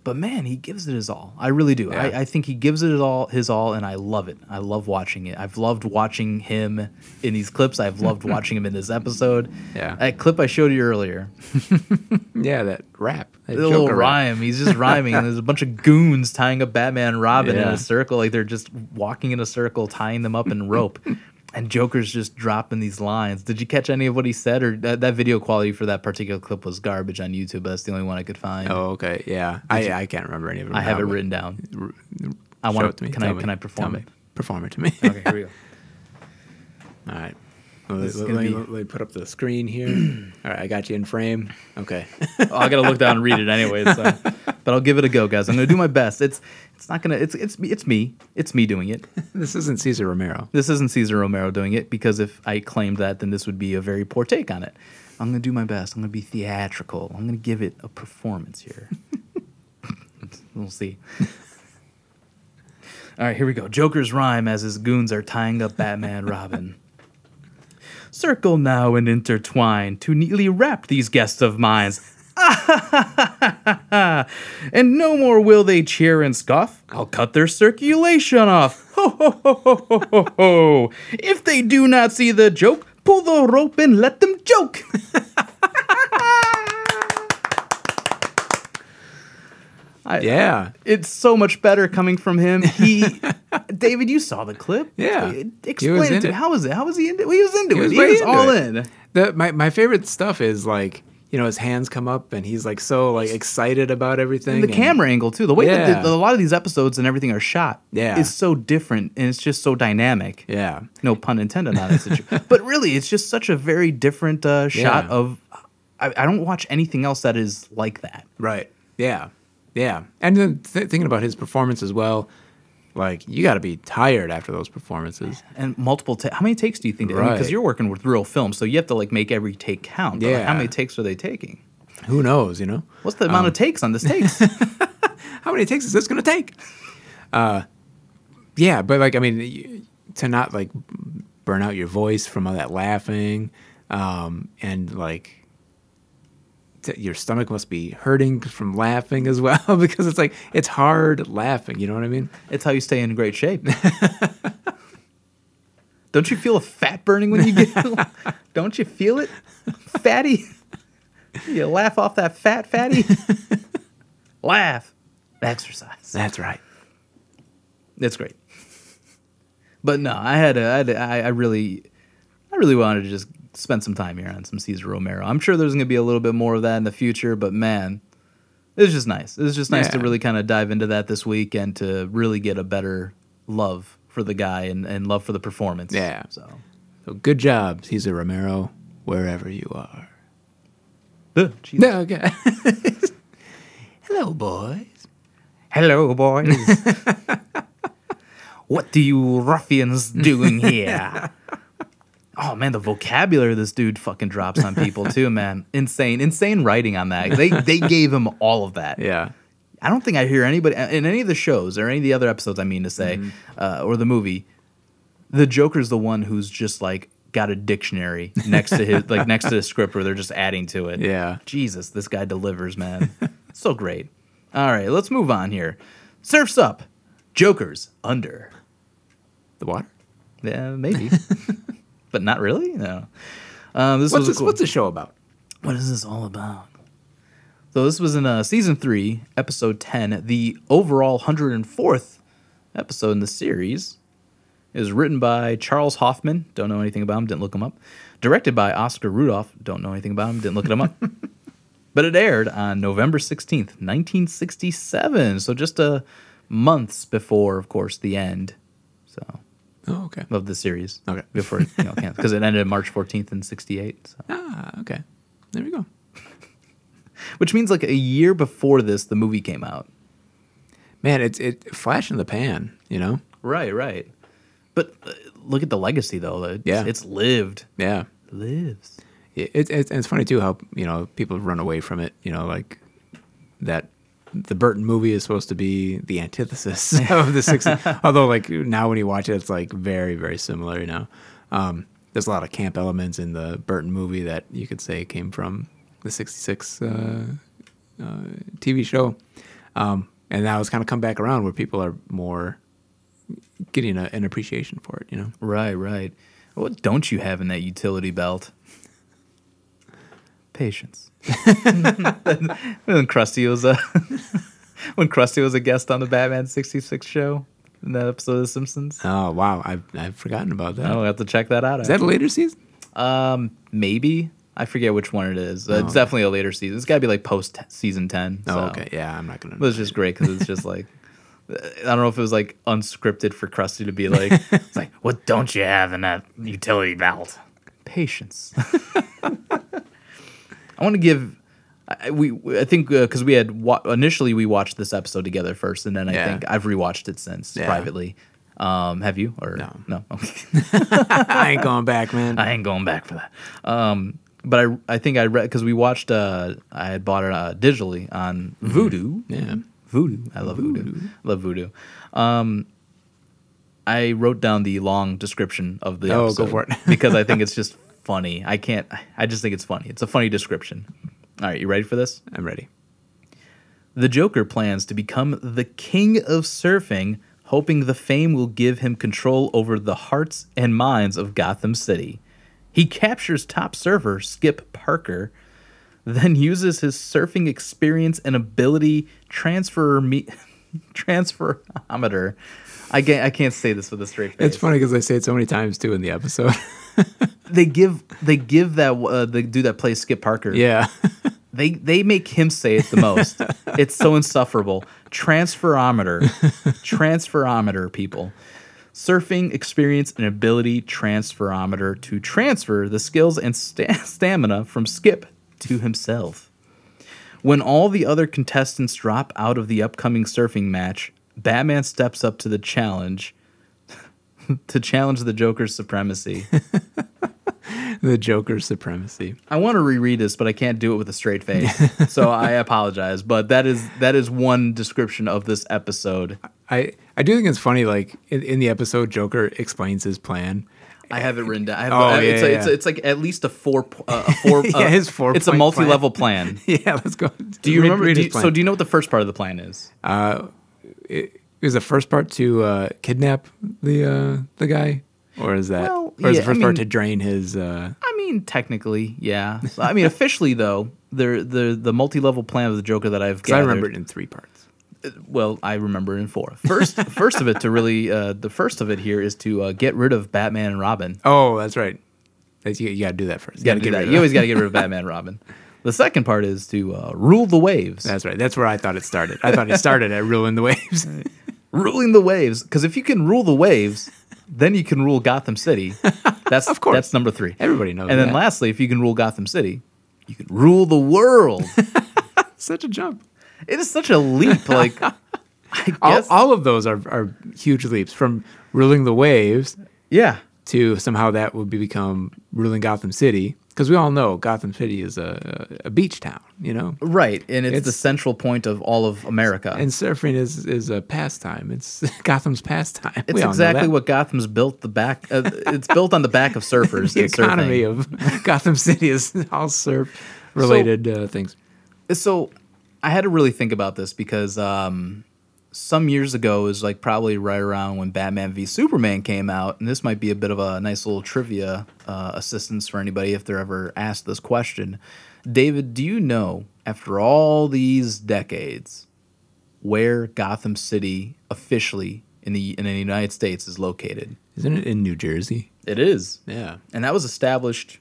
But man, he gives it his all. I really do. Yeah. I, I think he gives it his all, his all, and I love it. I love watching it. I've loved watching him in these clips. I've loved watching him in this episode. Yeah. That clip I showed you earlier, Yeah, that rap. That the little Joker rap. rhyme. He's just rhyming, and there's a bunch of goons tying up Batman and Robin in a circle, like they're just walking in a circle, tying them up in rope. And Joker's just dropping these lines. Did you catch any of what he said, or that, that video quality for that particular clip was garbage on YouTube? But that's the only one I could find. Oh, okay. Yeah. I, I can't remember any of them. I have it written down. r- I want it to me. Can I me. can I perform me. it? Perform it to me. Okay, here we go. All right. Let, let- be- let me put up the screen here. All right, I got you in frame. Okay. oh, I gotta look down and read it anyway. So, but I'll give it a go, guys. I'm gonna do my best. It's it's not gonna it's it's me it's me it's me doing it. this isn't Cesar Romero. This isn't Cesar Romero doing it because if I claimed that, then this would be a very poor take on it. I'm gonna do my best. I'm gonna be theatrical. I'm gonna give it a performance here. we'll see. All right, here we go. Joker's rhyme as his goons are tying up Batman Robin. Circle now and intertwine to neatly wrap these guests of mine. and no more will they cheer and scoff. I'll cut their circulation off. Ho ho ho ho ho ho ho. If they do not see the joke, pull the rope and let them joke. I, Yeah. It's so much better coming from him. He, David, you saw the clip. Yeah. He was Explain it to me. How was it? How was he into? it? He was into He it. was He was all it. in. The my, my favorite stuff is like, you know, his hands come up and he's like so like excited about everything. And the and- camera angle too. The way that Yeah. the, a lot of these episodes and everything are shot Yeah. is so different and it's just so dynamic. Yeah. No pun intended on it. but really, it's just such a very different uh, shot Yeah. of. I, I don't watch anything else that is like that. Right. Yeah. Yeah. And then th- thinking about his performance as well, like you got to be tired after those performances. And multiple. Ta- how many takes do you think? Because Right. you're working with real film, so you have to like make every take count. But, like, how many takes are they taking? Who knows, you know? What's the amount of takes on this takes? How many takes is this going to take? Uh yeah, but like I mean to not like burn out your voice from all that laughing um and like your stomach must be hurting from laughing as well because it's like it's hard laughing, you know what I mean? it's how you stay in great shape. Don't you feel a fat burning when you get? Don't you feel it, fatty? You laugh off that fat, fatty. laugh, exercise. That's right. It's great. But no, I had, a, I, had a, I, I really, I really wanted to just spend some time here on some Cesar Romero. I'm sure there's going to be a little bit more of that in the future, but man, it's just nice. It's just nice to really kind of dive into that this week and to really get a better love for the guy and, and love for the performance. Yeah. So, So good job, Cesar Romero, wherever you are. Jeez. No, okay. Hello, boys. hello, boys. what do you ruffians doing here? Oh man, the vocabulary this dude fucking drops on people too, man. Insane, insane writing on that. They they gave him all of that. Yeah. I don't think I hear anybody in any of the shows or any of the other episodes. I mean to say, uh, or the movie, the Joker's the one who's just like got a dictionary next to his like next to the script where they're just adding to it. Yeah. Jesus, this guy delivers, man. so great. All right, let's move on here. Surfs up, Joker's under. The water. Yeah, maybe, but not really. No. Um, this What's was this? cool- What's the show about? what is this all about? So this was in uh, season three, episode ten, the overall hundred and fourth episode in the series. It was written by Charles Hoffman. Don't know anything about him. Didn't look him up. Directed by Oscar Rudolph. Don't know anything about him. Didn't look him up. but it aired on November sixteenth, nineteen sixty-seven. So just a months before, of course, the end. So Oh, okay. of the series. Okay. Before you know, because it ended March fourteenth in sixty-eight. So. Ah, okay. There we go. Which means like a year before this, the movie came out. Man, it's it flash in the pan. You know. Right, right. But uh, look at the legacy, though. It's, Yeah. it's lived, Yeah. lives. It, it, it's it's funny too how you know people run away from it. You know, like that. The Burton movie is supposed to be the antithesis of the 60s. Although, like now when you watch it, it's like very, very similar. You know, um, there's a lot of camp elements in the Burton movie that you could say came from the '66 uh, uh, TV show, um, and now it's kind of come back around where people are more getting a, an appreciation for it. You know, Right, right. What don't you have in that utility belt? Patience. when Krusty was a when Krusty was a guest on the Batman '66 show in that episode of The Simpsons. oh wow, I've I've forgotten about that. I'll have to check that out. Is that a later season? Um, maybe I forget which one it is. Uh, Oh, it's okay. definitely a later season. It's got to be like post season ten. Oh, okay. Yeah, I'm not gonna. But it's just great because it's just like I don't know if it was like unscripted for Krusty to be like It's like, what don't you have in that utility belt? patience. I want to give. I, we I think because we had wa- initially we watched this episode together first, and then I Yeah. think I've rewatched it since Yeah. privately. Um, have you or No. No. Okay. I ain't going back, man. I ain't going back for that. Um, but I I think I read because we watched. Uh, I had bought it uh, digitally on Vudu. yeah. Vudu. I love Vudu. Love Vudu. Um, I wrote down the long description of the Oh, go episode for it. because I think it's just funny. I can't. I just think it's funny. It's a funny description. All right, you ready for this? I'm ready. The Joker plans to become the king of surfing, hoping the fame will give him control over the hearts and minds of Gotham City. He captures top surfer Skip Parker, then uses his surfing experience and ability transfer me transferometer. I can't, I can't say this with a straight face. It's funny because I say it so many times too in the episode. They give they give that uh, the dude that plays Skip Parker. yeah. They they make him say it the most. it's so insufferable. Transferometer. transferometer, people. Surfing experience and ability transferometer to transfer the skills and sta- stamina from Skip to himself. When all the other contestants drop out of the upcoming surfing match, Batman steps up to the challenge to challenge the Joker's supremacy. the Joker's supremacy. I want to reread this, but I can't do it with a straight face. so I apologize. But that is that is one description of this episode. I I do think it's funny. Like in, in the episode, Joker explains his plan. I have it written down. I have, Oh, uh, yeah, it's, yeah, a, it's, a, it's like at least a four uh, a four. Yeah, uh, his four It's a multi-level plan. Yeah, let's go. Do you Read- remember? read do his you- plan. so do you know what the first part of the plan is? it was the first part to uh, kidnap the uh, the guy, or is that, Well, or is yeah, the first I part to drain his? Uh, I mean, technically, yeah. I mean, officially though, the the the multi-level plan of the Joker that I've Because I remember it in three parts. well, I remember it in four. First, first of it to really, uh, the first of it here is to uh, get rid of Batman and Robin. Oh, that's right. That's, you, you got to do that first. You gotta do that. You always gotta get rid of Batman and Robin. The second part is to uh, rule the waves. That's right. That's where I thought it started. I thought it started at ruling the waves. ruling the waves. Because if you can rule the waves, then you can rule Gotham City. That's Of course. That's number three. Everybody knows And then lastly, if you can rule Gotham City, you can rule the world. Such a jump. it is such a leap. Like, I All, guess. all of those are, are huge leaps from ruling the waves yeah. to somehow that would be become ruling Gotham City, because we all know Gotham City is a, a beach town, you know, Right, and it's, the central point of all of America. and surfing is is a pastime. It's Gotham's pastime. it's We exactly what Gotham's built. The back, uh, it's built on the back of surfers. the economy surfing. of Gotham City is all surf related uh, things. so I had to really think about this because um, some years ago is like probably right around when Batman v Superman came out, and this might be a bit of a nice little trivia uh, assistance for anybody if they're ever asked this question. David, do you know after all these decades where Gotham City officially in the in the United States is located? Isn't it in New Jersey? It is, Yeah. and that was established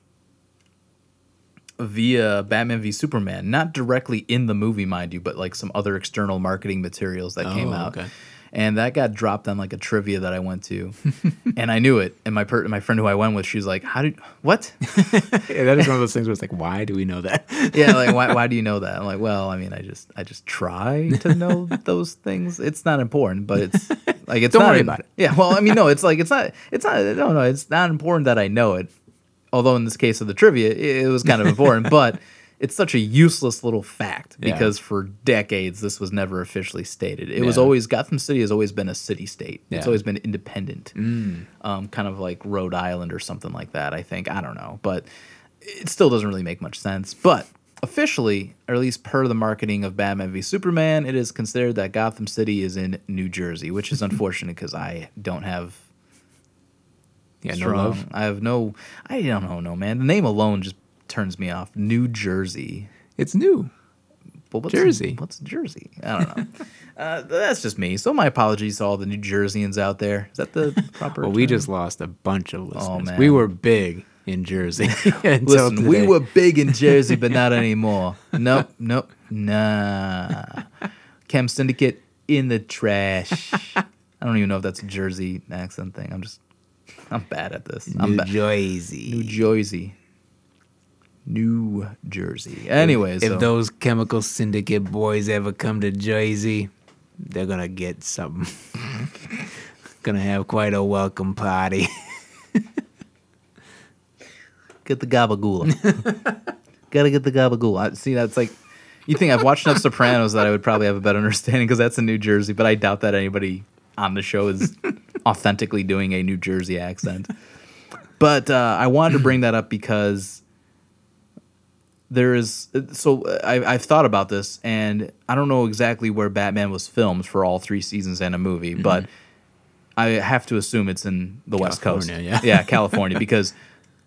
via Batman v Superman, not directly in the movie, mind you, but like some other external marketing materials that came Oh, out. okay. And that got dropped on like a trivia that I went to, and I knew it. And my per- my friend who I went with, she's like, "How did what?" Yeah, that is one of those things where it's like, why do we know that? yeah, like why, why do you know that? I'm like, well, I mean, I just I just try to know those things. It's not important, but it's like it's Don't not worry about it. Yeah, well, I mean, no, it's like it's not it's not no no it's not important that I know it. Although in this case of the trivia, it, it was kind of important, but it's such a useless little fact Yeah. because for decades this was never officially stated. It was always Gotham City has always been a city state. It's Yeah. Mm. always been independent, um, kind of like Rhode Island or something like that. I think I don't know, but it still doesn't really make much sense. But officially, or at least per the marketing of Batman v Superman, it is considered that Gotham City is in New Jersey, which is unfortunate because I don't have Yeah, no strong. love. I have no. I don't know, no man. The name alone just turns me off. New Jersey. It's new. But what's Jersey. What's Jersey? I don't know. uh, that's just me. So my apologies to all the New Jerseyans out there. Is that the proper? Well, we just lost a bunch of listeners. Oh, man. We were big in Jersey. until Listen, we were big in Jersey, but not anymore. Nope, nope, nah. Chem Syndicate in the trash. I don't even know if that's a Jersey accent thing. I'm just, I'm bad at this. I'm New ba- Jersey. New Jersey. New Jersey. Anyways, if so- those chemical syndicate boys ever come to Jersey, they're gonna get something. gonna have quite a welcome party. get the gabagool. Gotta get the gabagool. See, that's like, you think I've watched enough Sopranos that I would probably have a better understanding because that's in New Jersey, but I doubt that anybody on the show is authentically doing a New Jersey accent. But uh, I wanted to bring that up because there is so I, I've thought about this, and I don't know exactly where Batman was filmed for all three seasons and a movie, but I have to assume it's in the West Coast. Yeah. yeah, California, because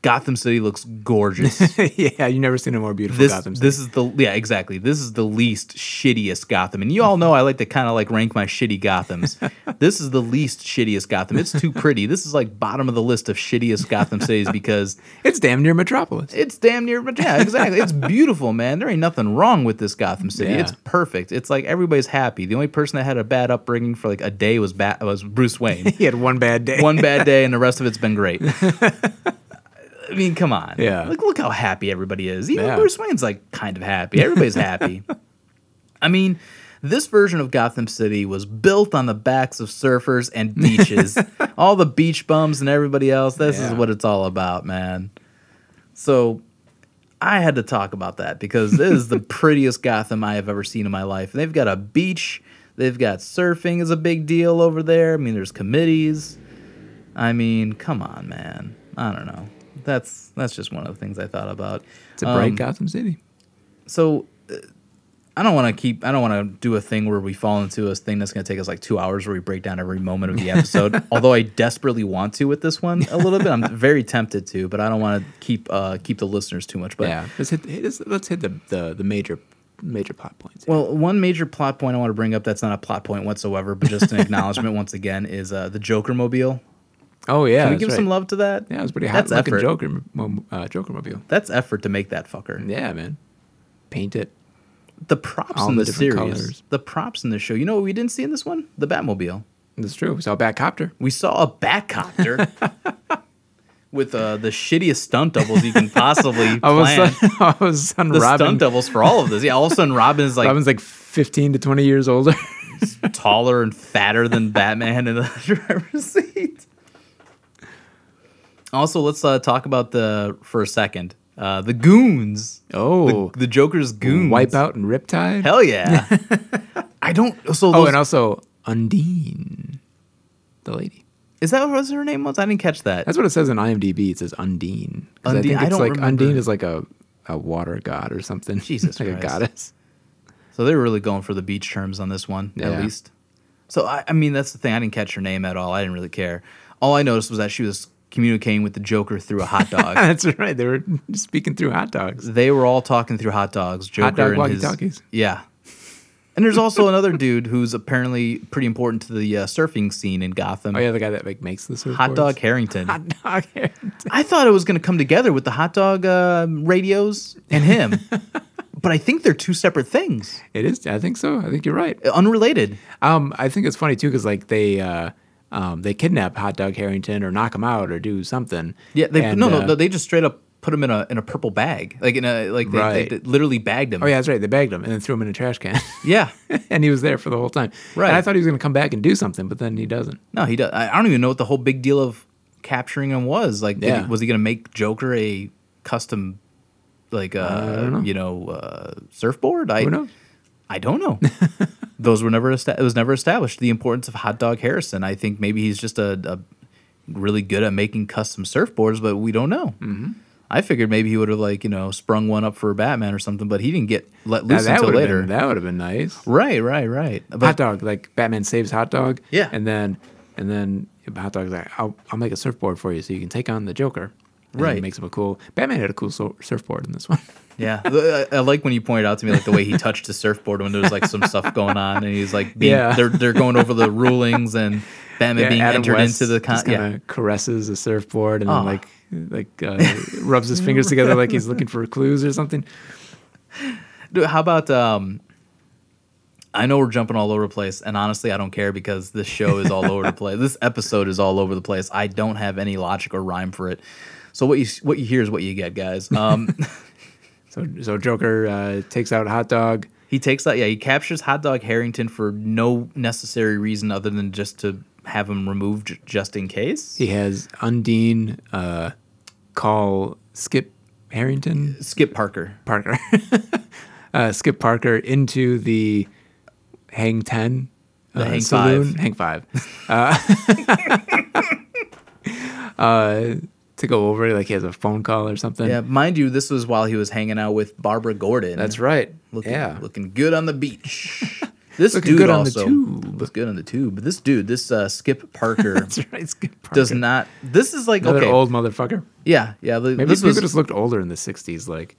Gotham City looks gorgeous. yeah, you've never seen a more beautiful this Gotham City. this is the yeah exactly this is the least shittiest Gotham, and you all know I like to kind of like rank my shitty Gothams. this is the least shittiest Gotham. It's too pretty. This is like bottom of the list of shittiest Gotham cities because it's damn near Metropolis. it's damn near, yeah, exactly. It's beautiful, man. There ain't nothing wrong with this Gotham City. Yeah. It's perfect. It's like everybody's happy. The only person that had a bad upbringing for like a day was Bat was Bruce Wayne. he had one bad day. One bad day, and the rest of it's been great. I mean, come on. Yeah. Look, look how happy everybody is. Even Yeah. Bruce Wayne's like kind of happy. Everybody's happy. I mean, this version of Gotham City was built on the backs of surfers and beaches. all the beach bums and everybody else. This is what it's all about, man. So I had to talk about that because this is the prettiest Gotham I have ever seen in my life. They've got a beach. They've got surfing is a big deal over there. I mean, there's committees. I mean, come on, man. I don't know. That's that's just one of the things I thought about. It's a bright Um, Gotham City. so uh, I don't want to keep. I don't want to do a thing where we fall into a thing that's going to take us like two hours where we break down every moment of the episode. Although I desperately want to with this one a little bit. I'm very tempted to, but I don't want to keep uh, keep the listeners too much. But yeah, let's hit. hit- Let's, let's hit the, the the major major plot points. Well, one major plot point I want to bring up that's not a plot point whatsoever, but just an acknowledgement once again is uh, the Joker mobile. Oh yeah, Can we give right. some love to that? Yeah, it was pretty hot That's looking effort. Joker uh, Joker mobile. That's effort to make that fucker. Yeah, man. Paint it. The props in the the, series, colors. the props in the show. You know what we didn't see in this one? The Batmobile. That's true. We saw a Batcopter. We saw a Batcopter with uh, the shittiest stunt doubles you can possibly of a plan. all of a sudden The Robin, stunt doubles for all of this. Yeah, all of a sudden Robin is like Robin's like 15 to 20 years older. taller and fatter than Batman in the driver's seat. Also, let's uh, talk about the for a second. Uh, the Goons. Oh, The, the Joker's Goons. Wipeout and Riptide. Hell yeah. I don't. So Oh, and also Undine, the lady. is that what her name was? I didn't catch that. That's what it says in IMDb. It says Undine. Undine, I I think it's don't like remember. Undine is like a, a water god or something. Jesus like Christ. a goddess. So they're really going for the beach terms on this one, Yeah. at least. So I, I mean, that's the thing. I didn't catch her name at all. I didn't really care. All I noticed was that she was communicating with the Joker through a hot dog. That's right. They were speaking through hot dogs. they were all talking through hot dogs. Joker Hot dog and his walkie-talkies. yeah. And there's also another dude who's apparently pretty important to the uh, surfing scene in Gotham. Oh yeah, the guy that like makes the surfboards. Hot Dog Harrington. Hot dog. Harrington. I thought it was going to come together with the hot dog uh, radios and him, but I think they're two separate things, It is. I think so. I think you're right. unrelated. Um, I think it's funny too because like they uh, um, they kidnap Hot Dog Harrington or knock him out or do something. Yeah, they And, no, no, uh, they just straight up put him in a in a purple bag, like in a like they, Right. they, literally bagged him. Oh yeah, that's right. They bagged him and then threw him in a trash can, yeah. and he was there for the whole time. Right. And I thought he was going to come back and do something, but then he doesn't. No, he does. I I don't even know what the whole big deal of capturing him was. Like, did he- was he going to make Joker a custom, like, uh, know. you know, uh, surfboard? I Who knows? I don't know. Those were never esta- it was never established. The importance of Hot Dog Harrison. I think maybe he's just a, a really good at making custom surfboards, but we don't know. Mm-hmm. I figured maybe he would have like you know sprung one up for Batman or something, but he didn't get let loose that until later. been that would have been nice. Right, right, right. But hot dog, like Batman saves hot dog. Yeah. and then and then hot dog's like, I'll I'll make a surfboard for you so you can take on the Joker. And Right. He makes him a cool. Batman had a cool surfboard in this one. Yeah, I, I like when you pointed out to me like the way he touched the surfboard when there was like some stuff going on, and he's like, being, Yeah. they're they're going over the rulings and Batman being Adam entered West into the con- yeah. caresses a surfboard and Oh. then like like uh, rubs his fingers together like he's looking for clues or something. Dude, how about um? I know we're jumping all over the place, and honestly, I don't care because this show is all over the place. This episode is all over the place. I don't have any logic or rhyme for it. So what you what you hear is what you get, guys. Um, So so Joker uh, takes out hot dog. he takes that. Yeah, he captures Hot Dog Harrington for no necessary reason other than just to have him removed j- just in case. He has Undine uh, call Skip Harrington Skip Parker. Parker, uh, Skip Parker into the Hang Ten, The uh, Hang saloon, Five. Hang Five, uh, uh, to go over. Like he has a phone call or something. Yeah, mind you, this was while he was hanging out with Barbara Gordon. that's right. Looking, yeah, looking good on the beach. This Looking dude good on the also tube. was good on the tube. But this dude, this uh, Skip Parker, that's right. Skip Parker. does not. This is like Another okay, old motherfucker. yeah, yeah. Maybe this people was just looked older in the '60s. Like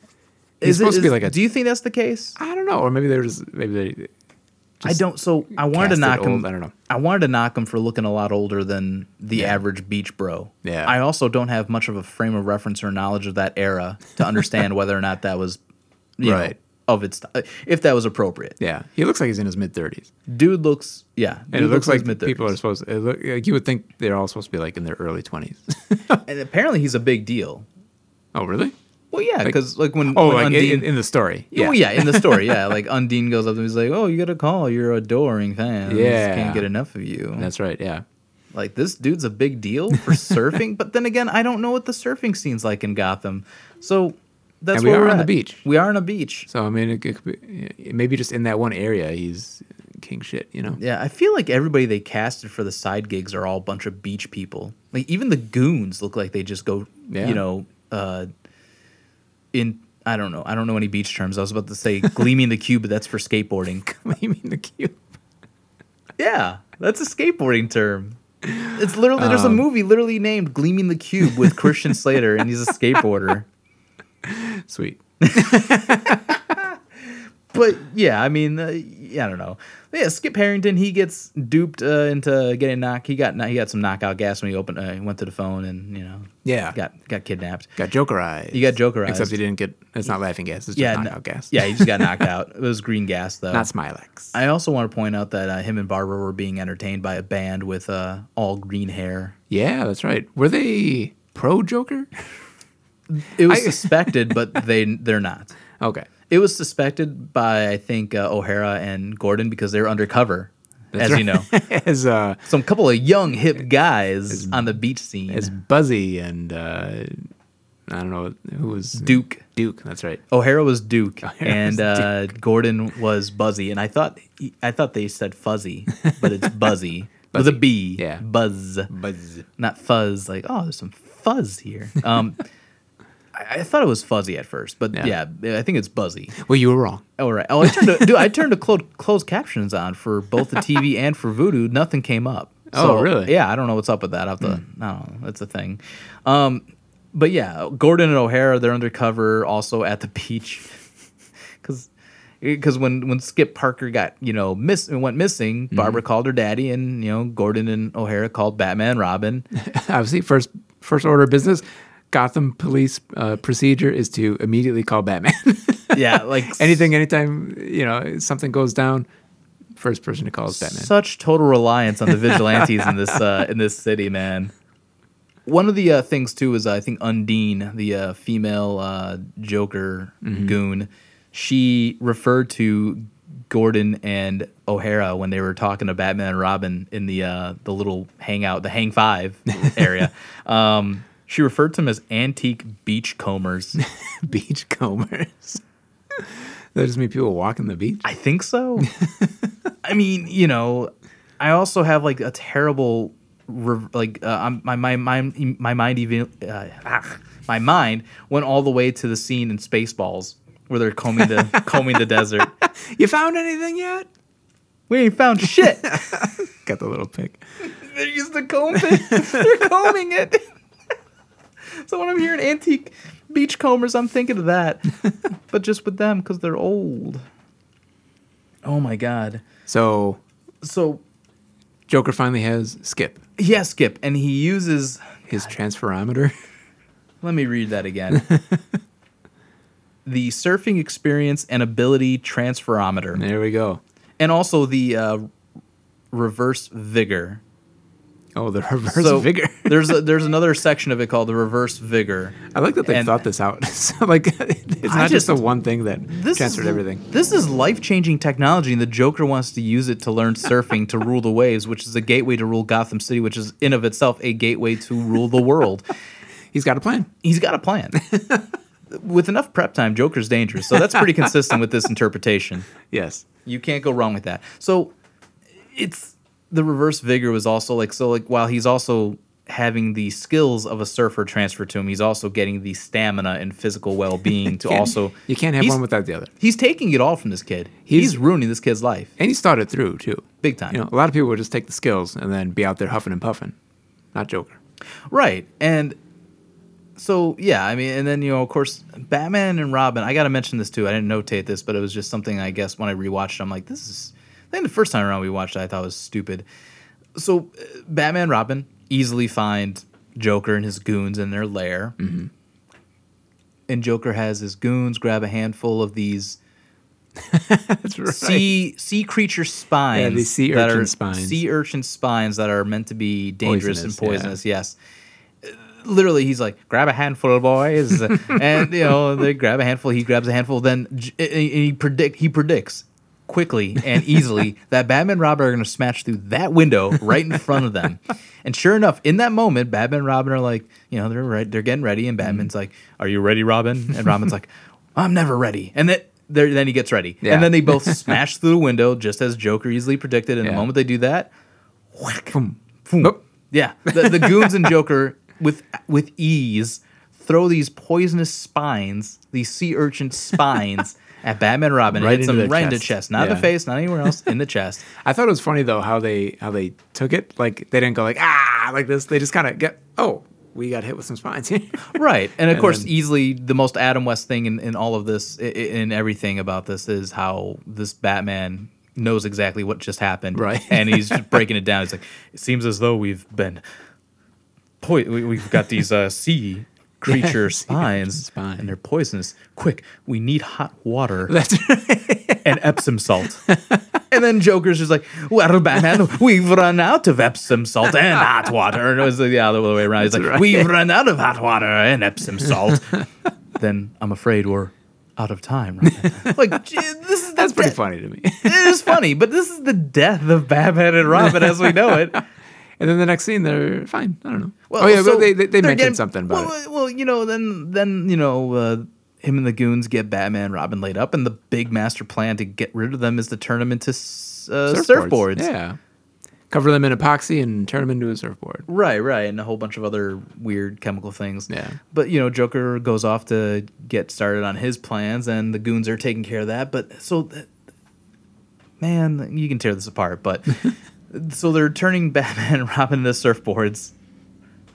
he's is it- supposed to be like a. Do you think that's the case? I don't know, or maybe they were just maybe they. I don't. So I wanted to knock him. I don't know. I wanted to knock him for looking a lot older than the Yeah. average beach bro. Yeah. I also don't have much of a frame of reference or knowledge of that era to understand whether or not that was, you Right. know, of its if that was appropriate. Yeah, he looks like he's in his mid 30s. Dude looks yeah. And it looks like mid-thirties. people are supposed to, look, like you would think they're all supposed to be like in their early 20s. and apparently he's a big deal. oh, really? Well, yeah, because like, when Oh, when like in, Undine, in, in the story. yeah. Well, yeah, in the story, yeah, like Undine goes up and he's like, "Oh, you got a call, your adoring fans, Yeah. can't get enough of you." That's right. Yeah. like this dude's a big deal for surfing, but then again, I don't know what the surfing scene's like in Gotham, so that's And we where are we're on the beach. We are on a beach. So, I mean, it, could be, maybe just in that one area, he's king shit, you know? Yeah, I feel like everybody they casted for the side gigs are all a bunch of beach people. Like even the goons look like they just go, Yeah. you know, uh, in I don't know, I don't know any beach terms. I was about to say gleaming the cube, but that's for skateboarding. What do you mean the cube? Yeah, that's a skateboarding term. It's literally there's a Um, movie literally named Gleaming the Cube with Christian Slater, and he's a skateboarder. Sweet. But yeah, I mean, uh, I don't know. Yeah, Skip Harrington, he gets duped uh, into getting knocked. He got he got some knockout gas when he opened. Uh, he went to the phone and you know Yeah. got got kidnapped. Got Joker eyes. You got Jokerized. Except he didn't get, it's not laughing gas, it's just yeah, knockout no- gas. Yeah, he just got knocked out. It was green gas though. Not Smilex. I also want to point out that uh, him and Barbara were being entertained by a band with uh, all green hair. yeah, that's right. Were they pro Joker? It was I- suspected, but they they're not. Okay. It was suspected by I think uh, O'Hara and Gordon because they were undercover, That's as you know. as, uh, Some couple of young hip guys on the beach scene. as Buzzy and uh, I don't know who was Duke. Duke. That's right. O'Hara was Duke, O'Hara and was uh, Gordon was Buzzy. And I thought I thought they said fuzzy, but it's Buzzy with a Buzzy. B. Yeah. Buzz, Buzz. not fuzz. Like oh, there's some fuzz here. Um, I, I thought it was fuzzy at first, but Yeah. yeah, I think it's Buzzy. Well, you were wrong. All right. Oh, I turned to, dude. I turned to closed closed captions on for both the TV and for Vudu. Nothing came up. Oh, really? Yeah, I don't know what's up with that. I have to. I don't know. That's a thing. Um, but yeah, Gordon and O'Hara they're undercover also at the beach because. Because when, when Skip Parker got you know miss went missing, Barbara called her daddy, and you know Gordon and O'Hara called Batman, Robin. Obviously, first first order of business, Gotham police uh, procedure is to immediately call Batman. Yeah, like Anything, anytime you know something goes down, first person to call is Batman. Such total reliance on the vigilantes in this uh, in this city, man. One of the uh, things too is I think Undine, the uh, female uh, Joker goon, she referred to Gordon and O'Hara when they were talking to Batman and Robin in the uh, the little hangout, the Hang Five area. um, she referred to them as antique beachcombers. Beachcombers. that just mean people walking the beach. I think so. I mean, you know, I also have like a terrible, like uh, I'm, my my mind my mind even uh, ah, my mind went all the way to the scene in Spaceballs where they're combing the combing the desert. You found anything yet? We ain't found shit. Got the little pick. They're the comb. They're combing it. So when I'm hearing antique beachcombers, I'm thinking of that, but just with them because they're old. Oh my god. So So Joker finally has Skip, yeah, Skip, and he uses his transferometer. Let me read that again. the surfing experience and ability transferometer, There we go. and also the uh, reverse vigor. Oh, the reverse So vigor. there's a, there's another section of it called the reverse vigor. I like that they and- thought this out. so like, it's I not just, just- the one thing that This transferred is, everything. This is life changing technology, and the Joker wants to use it to learn surfing to rule the waves, which is a gateway to rule Gotham City, which is in of itself a gateway to rule the world. He's got a plan. He's got a plan. With enough prep time, Joker's dangerous. So that's pretty consistent with this interpretation. Yes. You can't go wrong with that. So it's the reverse vigor was also like so like while he's also having the skills of a surfer transferred to him, he's also getting the stamina and physical well being to also You can't have one without the other. He's taking it all from this kid. He's, He's- ruining this kid's life. And he's thought it through too. Big time. You know, a lot of people would just take the skills and then be out there huffing and puffing. Not Joker. Right. And so yeah, I mean, and then you know, of course, Batman and Robin. I got to mention this too. I didn't notate this, but it was just something I guess when I rewatched, I'm like, this is. I think the first time around we watched it, I thought it was stupid. So, uh, Batman, Robin easily find Joker and his goons in their lair, and Joker has his goons grab a handful of these right. sea sea creature spines. Yeah, these sea that urchin are, spines. Sea urchin spines that are meant to be dangerous Poisonous, and poisonous. Yes. Uh, Literally, he's like, grab a handful, of boys, and you know they grab a handful. He grabs a handful. Then he predict he predicts quickly and easily that Batman and Robin are going to smash through that window right in front of them. And sure enough, in that moment, Batman and Robin are like, you know, they're right, they're getting ready, and mm-hmm. Batman's like, "Are you ready, Robin?" And Robin's like, "I'm never ready." And then there, then he gets ready, Yeah. and then they both smash through the window just as Joker easily predicted. And the moment they do that, whack, Boom. boom. Nope. Yeah, the, the goons and Joker with with ease throw these poisonous spines, these sea urchin spines. At Batman Robin, Right it hits the right in the chest. chest, not Yeah. the face, not anywhere else, in the chest. I thought it was funny though how they how they took it. Like they didn't go like ah like this. They just kind of get oh we got hit with some spines. Right. And of And course, then- easily the most Adam West thing in, in all of this, in everything about this, is how this Batman knows exactly what just happened. Right. And he's just breaking it down. He's like, it seems as though we've been, po- we, we've got these uh, sea creature sea spines, spine. and they're poisonous. Quick, we need hot water That's right. and Epsom salt. and then Joker's just like, well, Batman, we've run out of Epsom salt and hot water. And it was the other way around. He's like, right. we've run out of hot water and Epsom salt. then I'm afraid we're out of time. Right? like, this is That's pretty death- funny to me. It is funny, but this is the death of Batman and Robin as we know it. And then the next scene, they're fine. I don't know. Well, oh yeah, so they they, they mentioned getting- something about well, it. Well, you know, then then you know, uh, him and the goons get Batman, Robin laid up, and the big master plan to get rid of them is to turn them into uh, surfboards. Yeah. Cover them in epoxy and turn them into a surfboard. Right, right, and a whole bunch of other weird chemical things. Yeah. But you know, Joker goes off to get started on his plans, and the goons are taking care of that. But so, th- man, you can tear this apart. But so they're turning Batman and Robin into surfboards.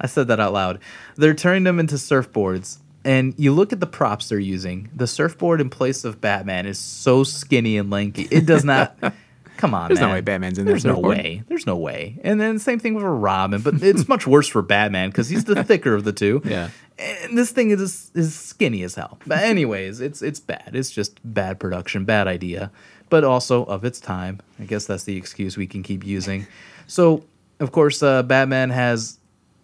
I said that out loud. They're turning them into surfboards. And you look at the props they're using. The surfboard in place of Batman is so skinny and lanky. It does not. Come on, There's no way Batman's in there There's no surfboard. way. There's no way. And then same thing with Robin, but it's much worse for Batman because he's the thicker of the two. Yeah. And this thing is is skinny as hell. But anyways, it's it's bad. It's just bad production, bad idea, but also of its time. I guess that's the excuse we can keep using. So of course, uh, Batman has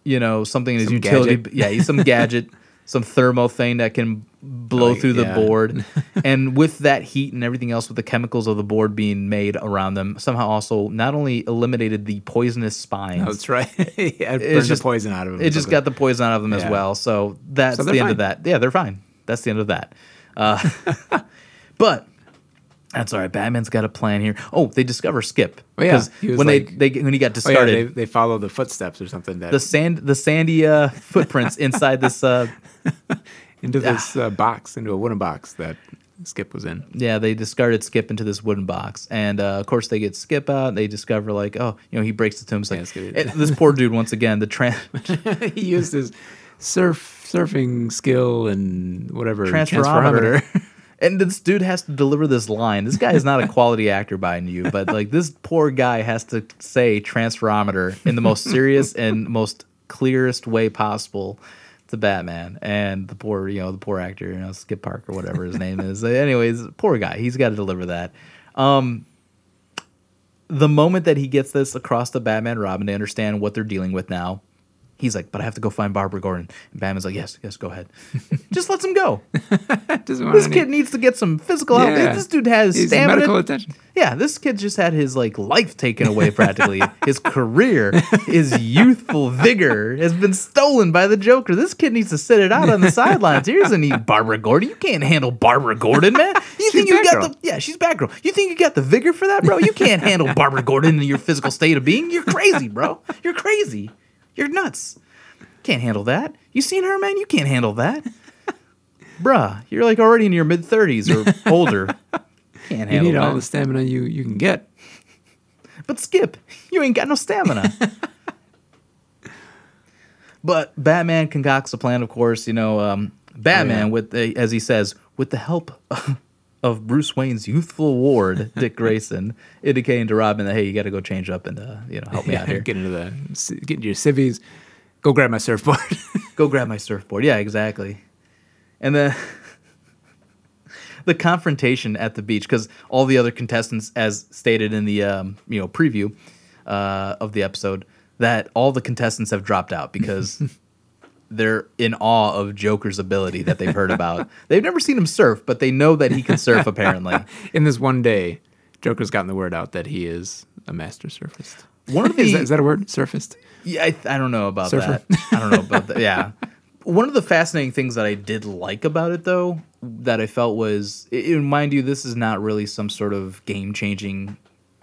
you know something in his Some utility. gadget. Yeah, he's some gadget, some thermo thing that can blow Oh, through the board. and with that heat and everything else, with the chemicals of the board being made around them, somehow also not only eliminated the poisonous spines. That's right. yeah, it burned just- the poison out of him. It just got the poison out of them as well. So that's So the they're end of that. Yeah, they're fine. That's the end of that. Uh, but that's all right. Batman's got a plan here. Oh, they discover Skip. Oh, yeah. when like- they, they when he got Oh, yeah, they, discarded, they follow the footsteps or something that the sand the sandy uh, footprints inside this. Uh, into this uh, box, into a wooden box that Skip was in. yeah, they discarded Skip into this wooden box, and uh, of course they get Skip out. They discover like, oh, you know, he breaks the. Yeah, Like, and this poor dude once again. The tran he used his surf surfing skill and whatever transferometer. and this dude has to deliver this line. This guy is not a quality actor by you, but like this poor guy has to say transferometer in the most serious and most clearest way possible to Batman. And the poor, you know, the poor actor, you know, Skip Park or whatever his name is. Anyways, poor guy. He's got to deliver that. Um, the moment that he gets this across to Batman Robin, they understand what they're dealing with now. He's like, but I have to go find Barbara Gordon. And Batman's like, yes, yes, go ahead. Just lets him go. This any- kid needs to get some physical help. This dude has He's stamina. medical attention. Yeah, this kid just had his like life taken away practically. his career, his youthful vigor has been stolen by the Joker. This kid needs to sit it out on the sidelines. He doesn't need Barbara Gordon. You can't handle Barbara Gordon, man. You think you got Batgirl. the yeah, she's Batgirl. You think you got the vigor for that, bro? You can't handle Barbara Gordon in your physical state of being. You're crazy, bro. You're crazy. You're nuts. Can't handle that. You seen her, man? You can't handle that. Bruh, you're like already in your mid 30s or older. Can't handle You need that. all the stamina you, you can get. But Skip, you ain't got no stamina. but Batman concocts a plan, of course. You know, um, Batman Oh, yeah. with the, as he says, with the help of Bruce Wayne's youthful ward, Dick Grayson, indicating to Robin that hey, you got to go change up and uh, you know help me out here. Get into the get into your civvies. Go grab my surfboard. go grab my surfboard. Yeah, exactly. And then the confrontation at the beach, because all the other contestants, as stated in the um, you know preview uh, of the episode, that all the contestants have dropped out because they're in awe of Joker's ability that they've heard about. they've never seen him surf, but they know that he can surf apparently. in this one day, Joker's gotten the word out that he is a master surfist. One of is, the that, is that a word? Surfist? Yeah, I, I don't know about Surfer. that. I don't know about that. Yeah. One of the fascinating things that I did like about it, though, that I felt was, mind you, this is not really some sort of game changing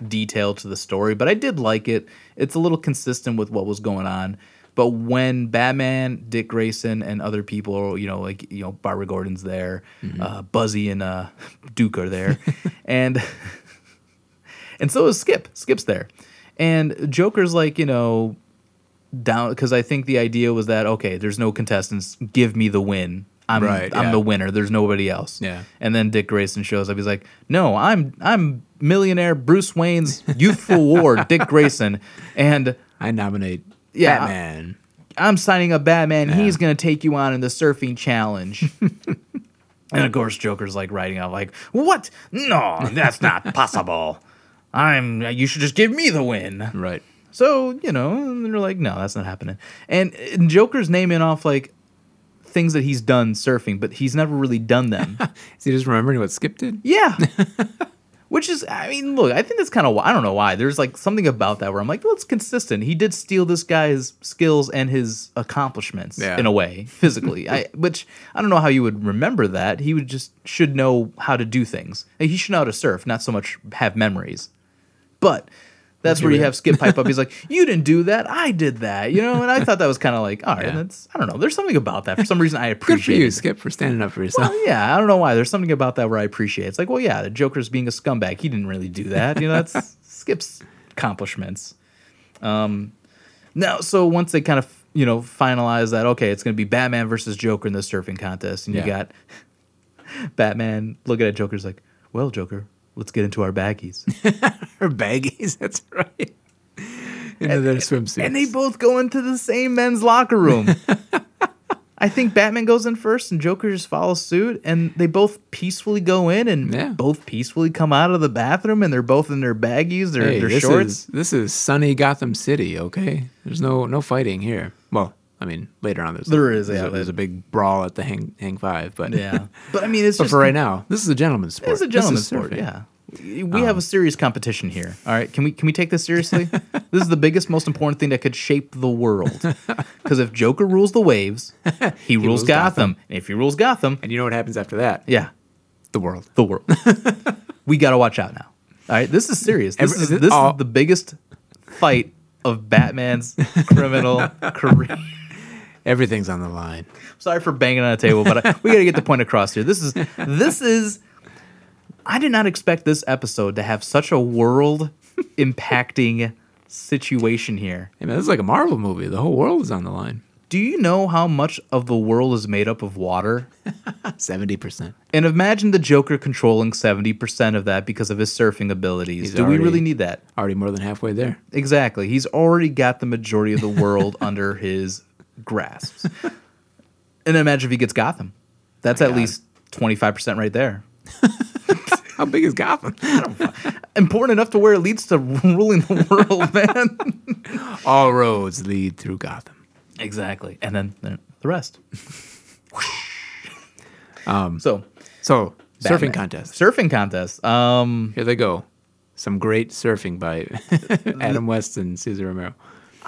detail to the story, but I did like it. It's a little consistent with what was going on. But when Batman, Dick Grayson, and other people, you know, like you know, Barbara Gordon's there, uh, Buzzy and uh, Duke are there, and and so is Skip. Skip's there, and Joker's like, you know, down because I think the idea was that okay, there's no contestants, give me the win. I'm Right, I'm yeah. the winner. There's nobody else. Yeah. And then Dick Grayson shows up. He's like, "No, I'm I'm millionaire Bruce Wayne's youthful ward, Dick Grayson, and I nominate Yeah, Batman. I'm signing up Batman. Yeah. He's gonna take you on in the surfing challenge." and of course, Joker's like writing out like, "What? No, that's not possible. I'm. You should just give me the win." Right. So, you know, and they're like, no, that's not happening. And, and Joker's naming off like things that he's done surfing, but he's never really done them. Is he just remembering what Skip did? yeah. Which is, I mean, look, I think that's kind of, I don't know why. There's like something about that where I'm like, well, it's consistent. He did steal this guy's skills and his accomplishments Yeah. in a way, physically. I, which I don't know how you would remember that. He would just should know how to do things. He should know how to surf, not so much have memories. But that's where you have Skip pipe up. He's like, "You didn't do that. I did that." You know, and I thought that was kind of like, all right, Yeah. that's I don't know. There's something about that. For some reason, I appreciate. Good for you, it. Skip, for standing up for yourself. Well, yeah, I don't know why. There's something about that where I appreciate. it. It's like, well, yeah, the Joker's being a scumbag. He didn't really do that. You know, that's Skip's accomplishments. Um, now, so once they kind of you know finalize that, okay, it's going to be Batman versus Joker in the surfing contest, and you got Batman looking at Joker's like, well, Joker, let's get into our baggies. our baggies, that's right. Into their swimsuits. and they both go into the same men's locker room. I think Batman goes in first and Joker just follows suit, and they both peacefully go in and Yeah. both peacefully come out of the bathroom, and they're both in their baggies, their, hey, their this shorts. is this is sunny Gotham City. Okay, there's no no fighting here. Well, I mean, later on there's There is, there's, yeah, a, there's a big brawl at the hang hang five, but Yeah, but I mean, it's but just for right now, this is a gentleman's sport. it's a gentleman's sport. Yeah, we um, have a serious competition here. All right, can we can we take this seriously? this is the biggest, most important thing that could shape the world. Because if Joker rules the waves, he, rules, rules Gotham. Gotham. And if he rules Gotham, And you know what happens after that? yeah, The world. the world. we got to watch out now. All right, this is serious. This, Every- is, this- this all- is the biggest fight of Batman's criminal career. Everything's on the line. Sorry for banging on a table, but I, we got to get the point across here. This is this is. I did not expect this episode to have such a world impacting situation here. Hey man, this is like a Marvel movie. The whole world is on the line. Do you know how much of the world is made up of water? Seventy percent. And imagine the Joker controlling 70% of that because of his surfing abilities. He's Do we really need that? Already more than halfway there. Exactly. He's already got the majority of the world under his grasps. And then imagine if he gets Gotham. That's at God. least 25% right there. How big is Gotham? Important enough to where it leads to ruling the world, man. All roads lead through Gotham. exactly. And then the the rest. um, so, So surfing contest. Surfing contest. Um, Here they go. Some great surfing by Adam West and Cesar Romero.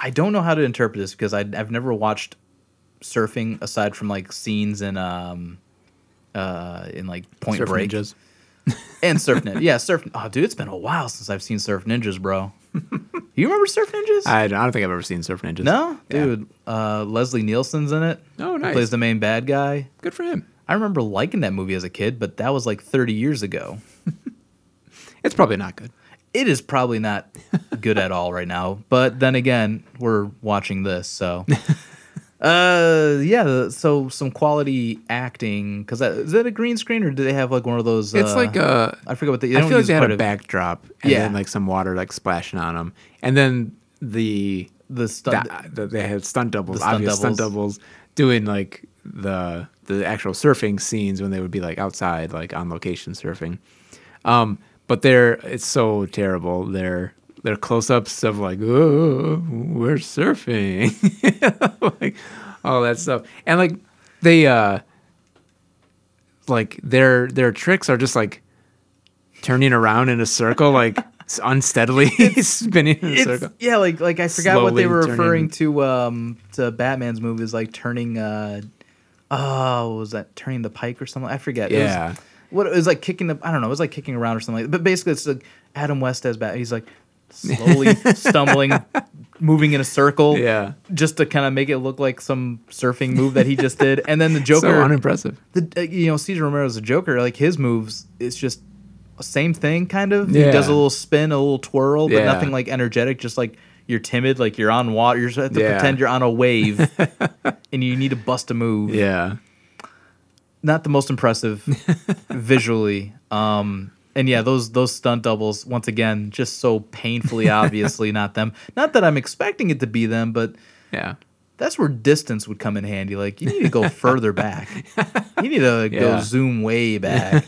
I don't know how to interpret this because I, I've never watched surfing aside from like scenes in um uh in like Point Surf Break ninjas. and Surf Ninja. Yeah, Surf. Oh, dude, it's been a while since I've seen Surf Ninjas, bro. you remember Surf Ninjas? I, I don't think I've ever seen Surf Ninjas. no, Yeah. dude. Uh, Leslie Nielsen's in it. Oh, He nice. Plays the main bad guy. Good for him. I remember liking that movie as a kid, but that was like 30 years ago. It's probably not good. It is probably not good at all right now. But then again, we're watching this, so. Uh yeah, so some quality acting because is that a green screen or do they have like one of those? It's uh, like uh, I forget what they. they I feel like they had a backdrop and Yeah. then like some water like splashing on them, and then the the stunt. the, they had stunt doubles, stunt obvious stunt doubles. doubles, doing like the the actual surfing scenes when they would be like outside, like on location surfing. Um, but they're it's so terrible. They're they're close ups of like, oh, we're surfing, like all that stuff, and like they uh like their their tricks are just like turning around in a circle, like unsteadily spinning in a It's, circle. yeah, like like I forgot what they Slowly were turning- referring to um to Batman's movies like turning uh oh was that turning the pike or something I forget. It was- Yeah. What it was like kicking the I don't know it was like kicking around or something like but basically it's like Adam West as Bat he's like slowly stumbling moving in a circle Yeah. just to kind of make it look like some surfing move that he just did and then the Joker so unimpressive. the uh, you know Cesar Romero's a Joker. Like his moves, it's just same thing kind of. He does a little spin, a little twirl, but Yeah. nothing like energetic. Just like you're timid, like you're on water. You're supposed to Yeah. pretend you're on a wave, and you need to bust a move. Yeah. Not the most impressive visually. Um, and yeah, those those stunt doubles once again just so painfully obviously not them. Not that I'm expecting it to be them, but Yeah. that's where distance would come in handy. Like you need to go further back. You need to go zoom way back.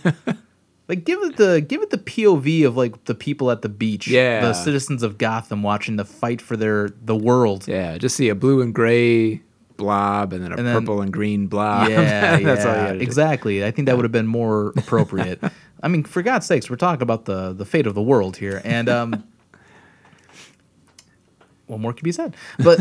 like give it the give it the POV of like the people at the beach. Yeah. The citizens of Gotham watching the fight for their the world. Yeah. Just see a blue and gray blob and then a And then- purple and green blob. Yeah, That's all you yeah, gotta do. exactly. I think that would have been more appropriate. I mean, for God's sakes, we're talking about the the fate of the world here, and um, what more can be said? But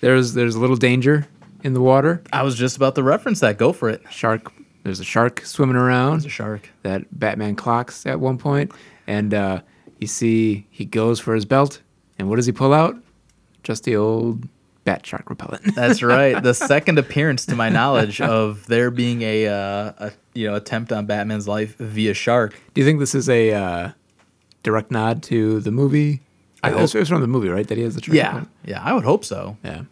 There's there's a little danger in the water. I was just about to reference that. Go for it. Shark. There's a shark swimming around. It's a shark. that Batman clocks at one point, and uh, you see he goes for his belt, and what does he pull out? Just the old bat shark repellent. That's right. The second appearance, to my knowledge, of there being a, uh, a you know attempt on Batman's life via shark. Do you think this is a uh, direct nod to the movie? I it was, hope- it was from the movie, right? That he has the shark Yeah, repellent? yeah. I would hope so. yeah.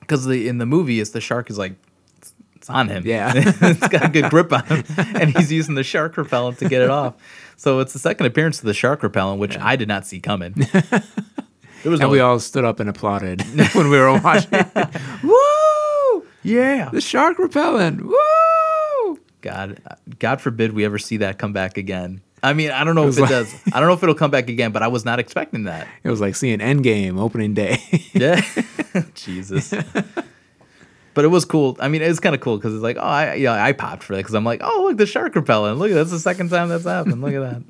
because the in the movie it's the shark is like it's, it's on him Yeah. it's got a good grip on him and he's using the shark repellent to get it off so it's the second appearance of the shark repellent which i did not see coming there was And no, we all stood up and applauded when we were watching. Woo! yeah The shark repellent. Woo! god god forbid we ever see that come back again i mean i don't know if it like- does i don't know if it'll come back again but i was not expecting that It was like seeing Endgame opening day. yeah jesus but it was cool. I mean, it was kind of cool because it's like, oh, I yeah, I popped for that because I'm like, oh, look, the shark repellent. Look, that's the second time that's happened. Look at that.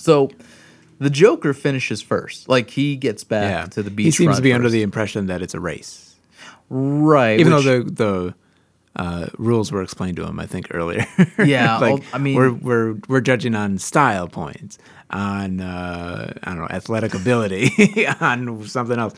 So, the Joker finishes first. Like he gets back yeah. to the beach. He seems to be under the impression that it's a race. right, even which- though the the uh, rules were explained to him, I think earlier. Yeah, like I mean- we're we're we're judging on style points, on uh, I don't know athletic ability, on something else.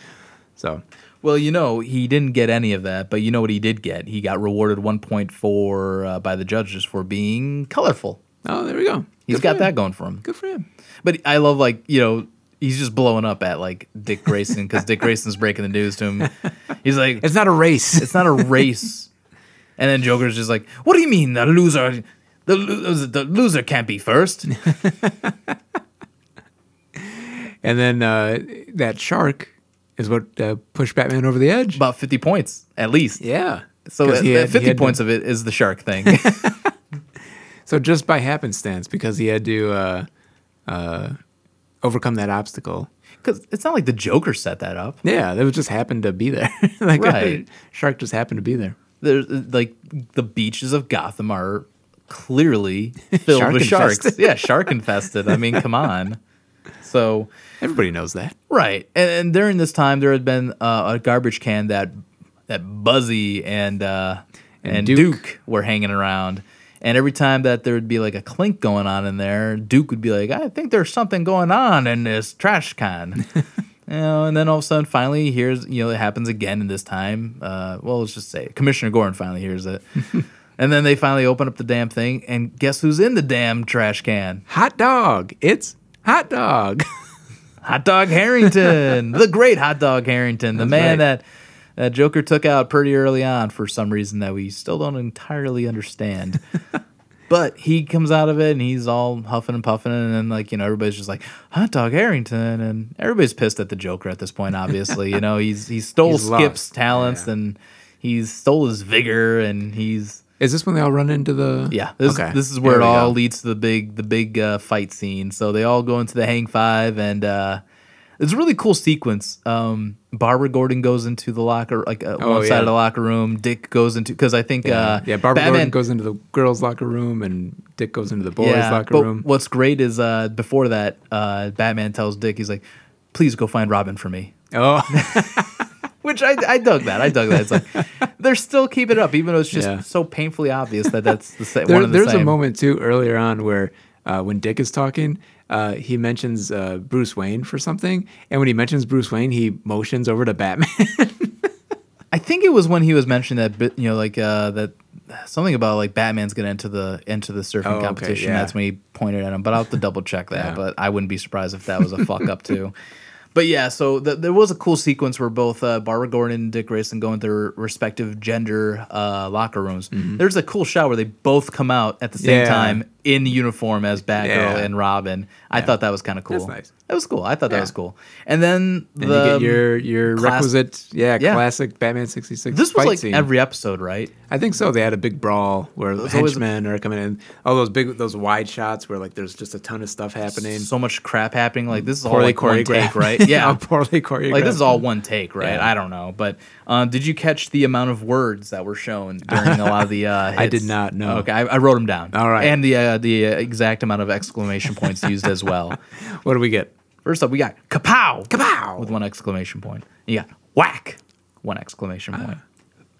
So Well, you know, he didn't get any of that, but you know what he did get? He got rewarded one point for uh, by the judges for being colorful. oh, there we go. He's Good got that going for him. Good for him. But I love like you know he's just blowing up at like Dick Grayson because Dick Grayson's breaking the news to him. He's like, It's not a race. it's not a race. And then Joker's just like, what do you mean the loser? The, lo- the loser can't be first. and then uh, that shark is what uh, pushed Batman over the edge. About fifty points at least. yeah. So at, had- fifty had to- points of it is the shark thing. So just by happenstance, because he had to uh, uh, overcome that obstacle. Because it's not like the Joker set that up. Yeah, that just happened to be there. like Right. shark just happened to be there. There's like the beaches of Gotham are clearly filled Shark with sharks. Yeah, shark infested. I mean, come on. So Everybody knows that. right, and, and during this time, there had been uh, a garbage can that that Buzzy and uh, and, And Duke. Duke. were hanging around. And every time that there would be like a clink going on in there, Duke would be like, "I think there's something going on in this trash can." you know, and then all of a sudden, finally, here's, you know it happens again. In this time, uh, well, let's just say Commissioner Gordon finally hears it, and then they finally open up the damn thing, and guess who's in the damn trash can? Hot dog. It's hot dog. Hot Dog Harrington, the great Hot Dog Harrington, the That's man right. that that Joker took out pretty early on for some reason that we still don't entirely understand. but he comes out of it and he's all huffing and puffing, and then like you know everybody's just like Hot Dog Harrington, and everybody's pissed at the Joker at this point. Obviously, you know he's he stole He's Skip's lost. talents Yeah. and he's stole his vigor, and he's Is this when they all run into the? yeah, this, Okay. this is where There it all go. leads to the big the big uh, fight scene. So they all go into the hang five, and uh, it's a really cool sequence. Um, Barbara Gordon goes into the locker, like uh, Oh, one side of the locker room. Dick goes into because I think Yeah, uh, yeah. Barbara Batman Gordon goes into the girls' locker room, and Dick goes into the boys' yeah, locker but room. What's great is uh, before that, uh, Batman tells Dick, he's like, "Please go find Robin for me." Oh, Which I, I dug that. I dug that. It's like they're still keeping it up, even though it's just Yeah. so painfully obvious that that's the same. there, one of the there's a moment too earlier on where uh, when Dick is talking, uh, he mentions uh, Bruce Wayne for something, and when he mentions Bruce Wayne, he motions over to Batman. I think it was when he was mentioning that you know, like uh, that something about like Batman's gonna enter the enter the surfing Oh, okay, competition. yeah. That's when he pointed at him. But I'll have to double check that. Yeah. But I wouldn't be surprised if that was a fuck up too. But yeah, so th- there was a cool sequence where both uh, Barbara Gordon and Dick Grayson go into their respective gender uh, locker rooms. There's a cool shot where they both come out at the same Mm-hmm. Yeah. time in uniform as Batgirl Yeah. and Robin. I Yeah. thought that was kind of cool. That's nice. That was cool. I thought that was cool. And then and the you get your your class- requisite, yeah, classic Batman sixty six. this was like scene. every episode, right? I think so. They had a big brawl where always- henchmen are coming in. All those big, those wide shots where like there's just a ton of stuff happening. so much crap happening. Like this is all like one take, right? Yeah. How poorly choreographed. like this is all one take, right? Yeah. I don't know, but um, did you catch the amount of words that were shown during a lot of the? Uh, I did not, know. Okay, I, I wrote them down. All right. and the uh, the uh, exact amount of exclamation points used as well. What do we get? First up, we got kapow, Kapow! with one exclamation point. You got whack, one exclamation point.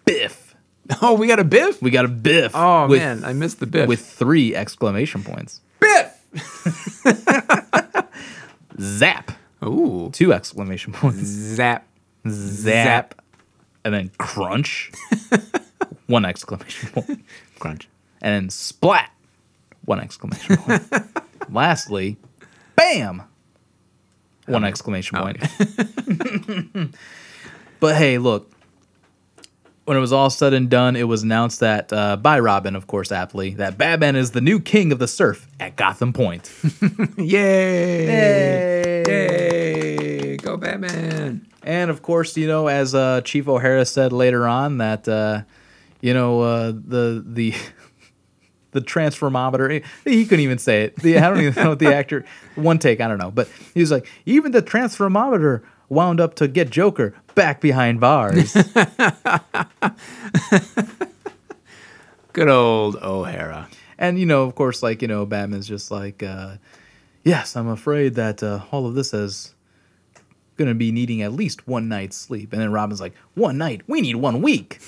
Biff, Oh, we got a biff. we got a biff. oh with, man, I missed the biff. with three exclamation points. biff. Zap, Ooh, two exclamation points. zap. Zap, and then crunch, one exclamation point. Crunch. and then splat, one exclamation point. Lastly, bam, one exclamation point. but hey, look, when it was all said and done, it was announced that uh, by Robin, of course, aptly, that Batman is the new king of the surf at Gotham Point. Yay! Yay! Go Batman! And of course, you know, as uh, Chief O'Hara said later on, that uh, you know uh, the the the transformometer. He couldn't even say it. The, I don't even know what the actor. One take, I don't know, but he was like, even the transformometer wound up to get Joker back behind bars. Good old O'Hara. and you know, of course, like you know, Batman's just like, uh, yes, I'm afraid that uh, all of this is gonna be needing at least one night's sleep. And then Robin's like, one night? We need one week.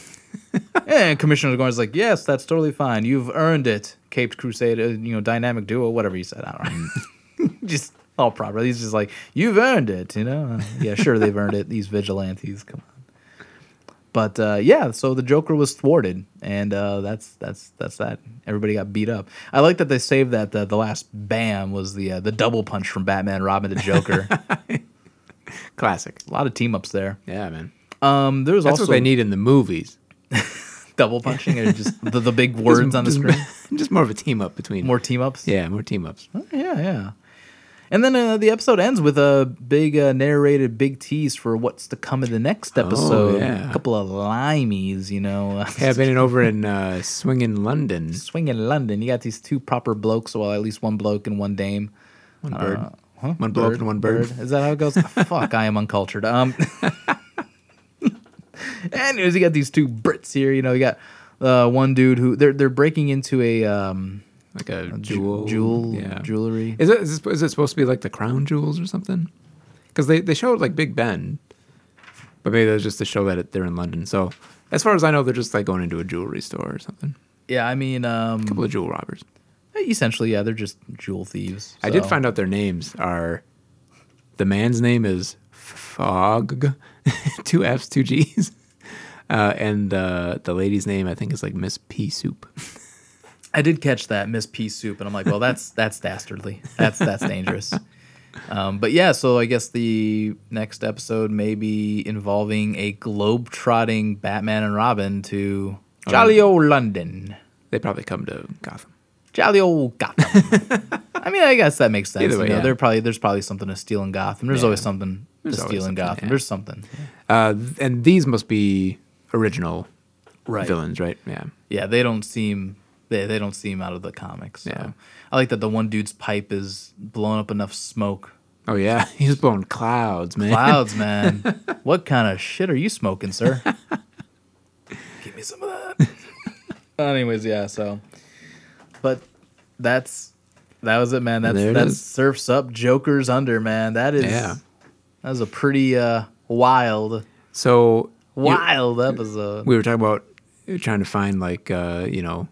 and Commissioner Gordon's like, yes, that's totally fine. You've earned it, Caped Crusader, you know, dynamic duo, whatever you said. I don't know. just all proper. He's just like, you've earned it, you know. Yeah, sure, they've earned it. These vigilantes, come on. But uh, yeah, so the Joker was thwarted, and uh, that's that's that's that. Everybody got beat up. I like that they saved that the, the last bam was the uh, the double punch from Batman, Robin to Joker. Classic. A lot of team ups there. Yeah, man. Um, there was That's also what they need in the movies. double punching or just the, the big words on the Just- screen. Just more of a team up between. More team ups. Yeah, more team ups. yeah, yeah. And then uh, the episode ends with a big uh, narrated big tease for what's to come in the next episode. Oh, yeah. A couple of limeys, you know. Happening over in uh, Swinging London. Swinging London. You got these two proper blokes, well, at least one bloke and one dame. One Uh, bird. huh? One bloke and one bird. Is that how it goes? Fuck, I am uncultured. Um, anyways, you got these two Brits here. You know, you got uh, one dude who they're they're breaking into a um, Like a ju- jewel. jewel Yeah. jewelry. Is it, is it is it supposed to be like the crown jewels or something? Because they, they showed like Big Ben, but maybe that's just to show that it, they're in London. So as far as I know, they're just like going into a jewelry store or something. Yeah, I mean, um, A couple of jewel robbers. essentially, yeah, they're just jewel thieves. I did find out their names are. The man's name is Fog, two F's, two G's, uh, and uh, the lady's name I think is like Miss Pea Soup. I did catch that Miss Pea Soup, and I'm like, well, that's that's dastardly. That's that's dangerous. Um, but yeah, so I guess the next episode may be involving a globe-trotting Batman and Robin to jolly old London, They probably come to Gotham. jolly old Gotham. I mean, I guess that makes sense. Either way, you know, yeah. there probably there's probably something to steal in Gotham. There's Yeah. always something There's to always steal in Gotham. yeah. There's something. Uh, and these must be original Right. villains, right? Yeah. Yeah, they don't seem they, they don't seem out of the comics. So. Yeah. I like that the one dude's pipe is blowing up enough smoke Oh yeah, he's blowing clouds, man. Clouds, man. what kind of shit are you smoking, sir? Give me some of that. Anyways, yeah, so but that's that was it, man. That's it that's is. surfs up, Joker's under, man. That is Yeah. that was a pretty uh wild So you- wild episode. we were talking about trying to find like uh, you know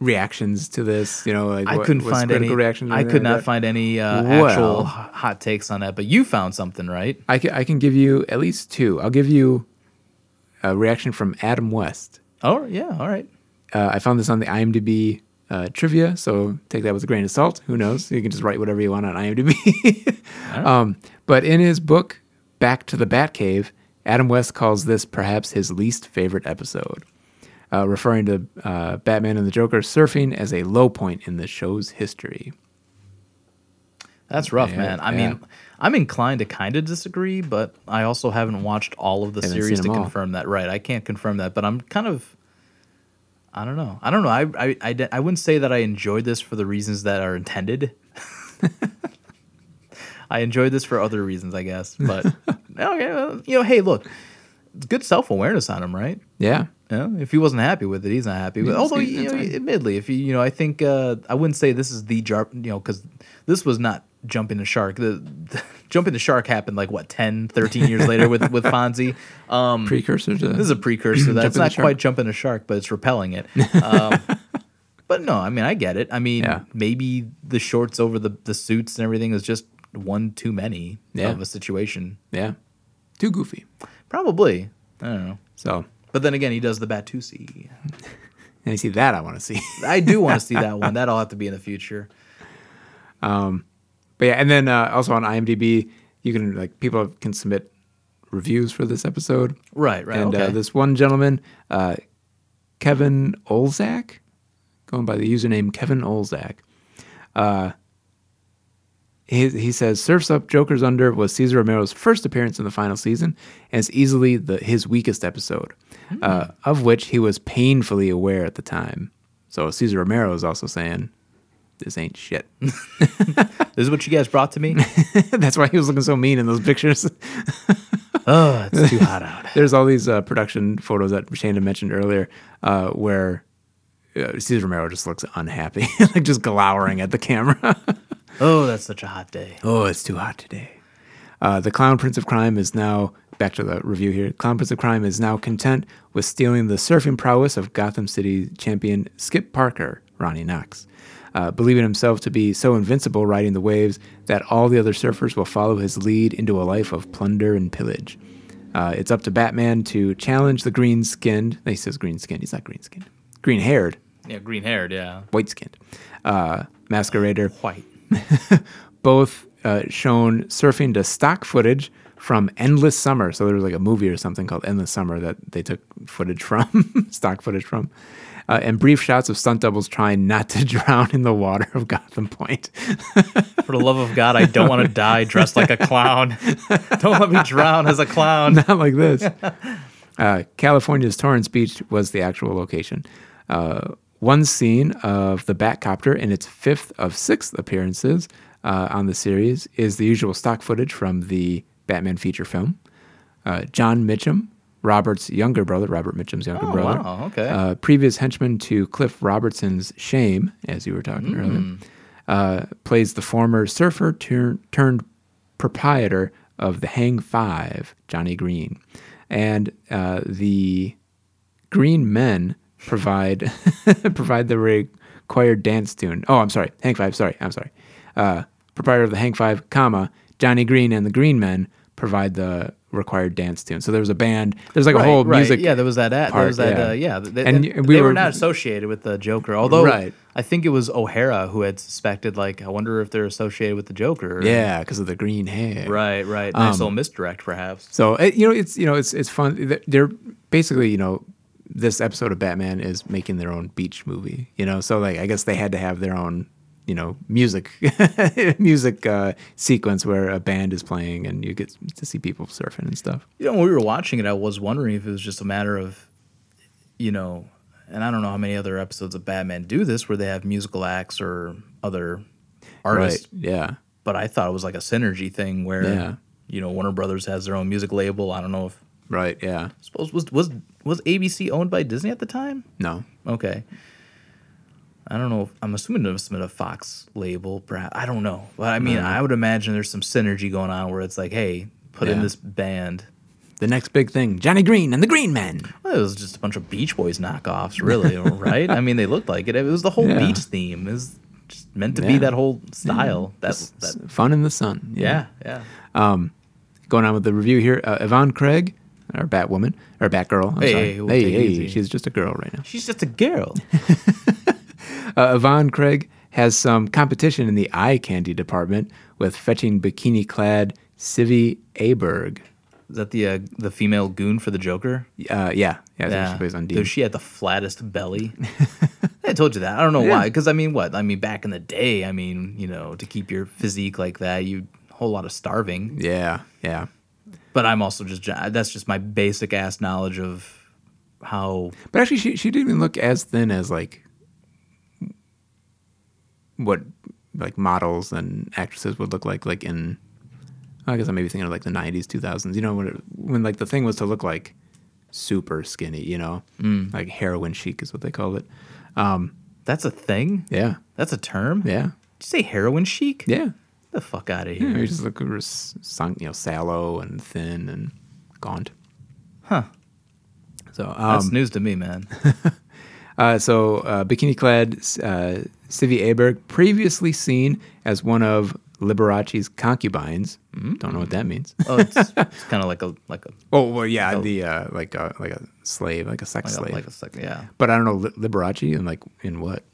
reactions to this. You know, like I what- couldn't find any. reactions. I could like not that. find any uh, Well- actual hot takes on that, but you found something, right? I can, I can give you at least two. I'll give you a reaction from Adam West. Oh yeah, all right. Uh, I found this on the IMDb uh, trivia, so take that with a grain of salt. Who knows? You can just write whatever you want on IMDb. um, but in his book, Back to the Batcave, Adam West calls this perhaps his least favorite episode, uh, referring to uh, Batman and the Joker surfing as a low point in the show's history. That's rough, Yeah, man. I yeah. mean, I'm inclined to kind of disagree, but I also haven't watched all of the Haven't series to confirm that. Right, I can't confirm that, but I'm kind of. I don't know. I don't know. I I, I, I wouldn't say that I enjoyed this for the reasons that are intended. I enjoyed this for other reasons, I guess. But okay, well, you know, hey, look, it's good self awareness on him, right? Yeah. Yeah, if he wasn't happy with it, he's not happy. with. He's- although, you know, admittedly, if you, you know, I think uh, I wouldn't say this is the jar, you know, because this was not jumping the shark. The, the jumping the shark happened like what 10, 13 years later with with Fonzie. Um, Precursor to this is a precursor to that. It's not quite jumping a shark, but it's repelling it. Um, but no, I mean, I get it. I mean, Yeah. maybe the shorts over the the suits and everything is just one too many Yeah. of a situation. yeah. Too goofy. Probably. I don't know. So, But then again, he does the Batusi. and you see that I want to see. I do want to see that one. That'll have to be in the future. Um, But yeah, and then uh, also on IMDb, you can like people can submit reviews for this episode. Right, right. and okay. uh, this one gentleman, uh, Kevin Olzak, going by the username Kevin Olzak, uh, he, he says Surfs Up, Joker's Under was Cesar Romero's first appearance in the final season, and it's easily the his weakest episode, uh, of which he was painfully aware at the time. So Cesar Romero is also saying, "This ain't shit." this is what you guys brought to me. That's why he was looking so mean in those pictures. oh, it's too hot out. There's all these uh, production photos that Shana mentioned earlier, uh, where uh, Cesar Romero just looks unhappy, like just glowering at the camera. Oh, that's such a hot day. oh, it's too hot today. Uh, the Clown Prince of Crime is now back to the review here. Clown Prince of Crime is now content with stealing the surfing prowess of Gotham City champion Skip Parker, Ronnie Knox. Uh, believing himself to be so invincible riding the waves that all the other surfers will follow his lead into a life of plunder and pillage. Uh, it's up to Batman to challenge the green skinned. He says green skinned. He's not green skinned. Green haired, Yeah, green haired. Yeah, white skinned. Uh, masquerader white. both uh, shown surfing to stock footage from Endless Summer. So there was like a movie or something called Endless Summer that they took footage from, stock footage from, uh, and brief shots of stunt doubles trying not to drown in the water of Gotham Point. For the love of God, I don't want to die dressed like a clown. don't let me drown as a clown. not like this. Uh, California's Torrance Beach was the actual location. Uh, one scene of the Batcopter in its fifth of six appearances uh, on the series is the usual stock footage from the Batman feature film. Uh, John Mitchum, Robert's younger brother, Robert Mitchum's younger Oh, brother, wow, okay. uh, previous henchman to Cliff Robertson's Shame, as you were talking Hmm. earlier, uh, plays the former surfer tur- turned proprietor of the Hang Five, Johnny Green, and uh, the Green Men provide provide the required dance tune. Oh, I'm sorry, Hank Five. Sorry, I'm sorry. Uh, proprietor of the Hank Five, comma Johnny Green and the Green Men provide the required dance tune. So there was a band. There's like a whole right. music. Yeah, there was that. Ad, there part, was that. yeah. Uh, yeah, they, And and we they were, were- not associated with the Joker. Although, Right. I think it was O'Hara who had suspected. Like, I wonder if they're associated with the Joker. Yeah, because of the green hair. Right. Right. Nice Um, little misdirect, perhaps. So it, you know, it's you know, it's it's fun. They're basically you know, this episode of Batman is making their own beach movie. You know, so like I guess they had to have their own you know music music uh, sequence where a band is playing and you get to see people surfing and stuff. You know, when we were watching it, I was wondering if it was just a matter of, you know, and I don't know how many other episodes of Batman do this where they have musical acts or other artists. Right? Yeah. But I thought it was like a synergy thing where, Yeah. you know, Warner Brothers has their own music label. I don't know if Right. Yeah. I suppose was was was ABC owned by Disney at the time? No. Okay. I don't know. If, I'm assuming it was a Fox label, perhaps. I don't know, but I mean, I would imagine there's some synergy going on where it's like, hey, put in this band. The next big thing, Johnny Green and the Green Men. Well, it was just a bunch of Beach Boys knockoffs, really, right? I mean, they looked like it. It was the whole Yeah. beach theme. It was just meant to Yeah. be that whole style. That's that. Fun in the sun. Yeah, yeah. Going on with the review here, uh, Yvonne Craig, or Batwoman, or Batgirl. I'm Hey, sorry. hey, we'll hey, hey, she's just a girl right now. She's just a girl. Uh, Yvonne Craig has some competition in the eye candy department with fetching bikini clad Sivi Aberg. Is that the uh, the female goon for the Joker? Uh, yeah, yeah, Yeah, she plays on Dude, Dean. she had the flattest belly. I told you that. I don't know Yeah. why. Because I mean, what? I mean, back in the day, I mean, you know, to keep your physique like that, you a whole lot of starving. Yeah, yeah. But I'm also just that's just my basic ass knowledge of how. But actually, she she didn't even look as thin as like what like models and actresses would look like like in I guess I may be thinking of like the '90s, 2000s. You know, when it, when like the thing was to look like super skinny. You know, Mm. like heroin chic is what they called it. That's a thing. Yeah, That's a term. yeah, Did you say heroin chic? yeah. The fuck out of Yeah, here. you just look sunk, you know, sallow and thin and gaunt. Huh. So, That's um, news to me, man. uh, so uh, bikini-clad uh, Sivi Aberg, previously seen as one of Liberace's concubines. Don't know what that means. Oh, it's, it's kind of like a like a Oh well, yeah, Oh. the uh, like a like a slave, like a sex like a, slave. like a sec- yeah. but I don't know Li- Liberace and like in what?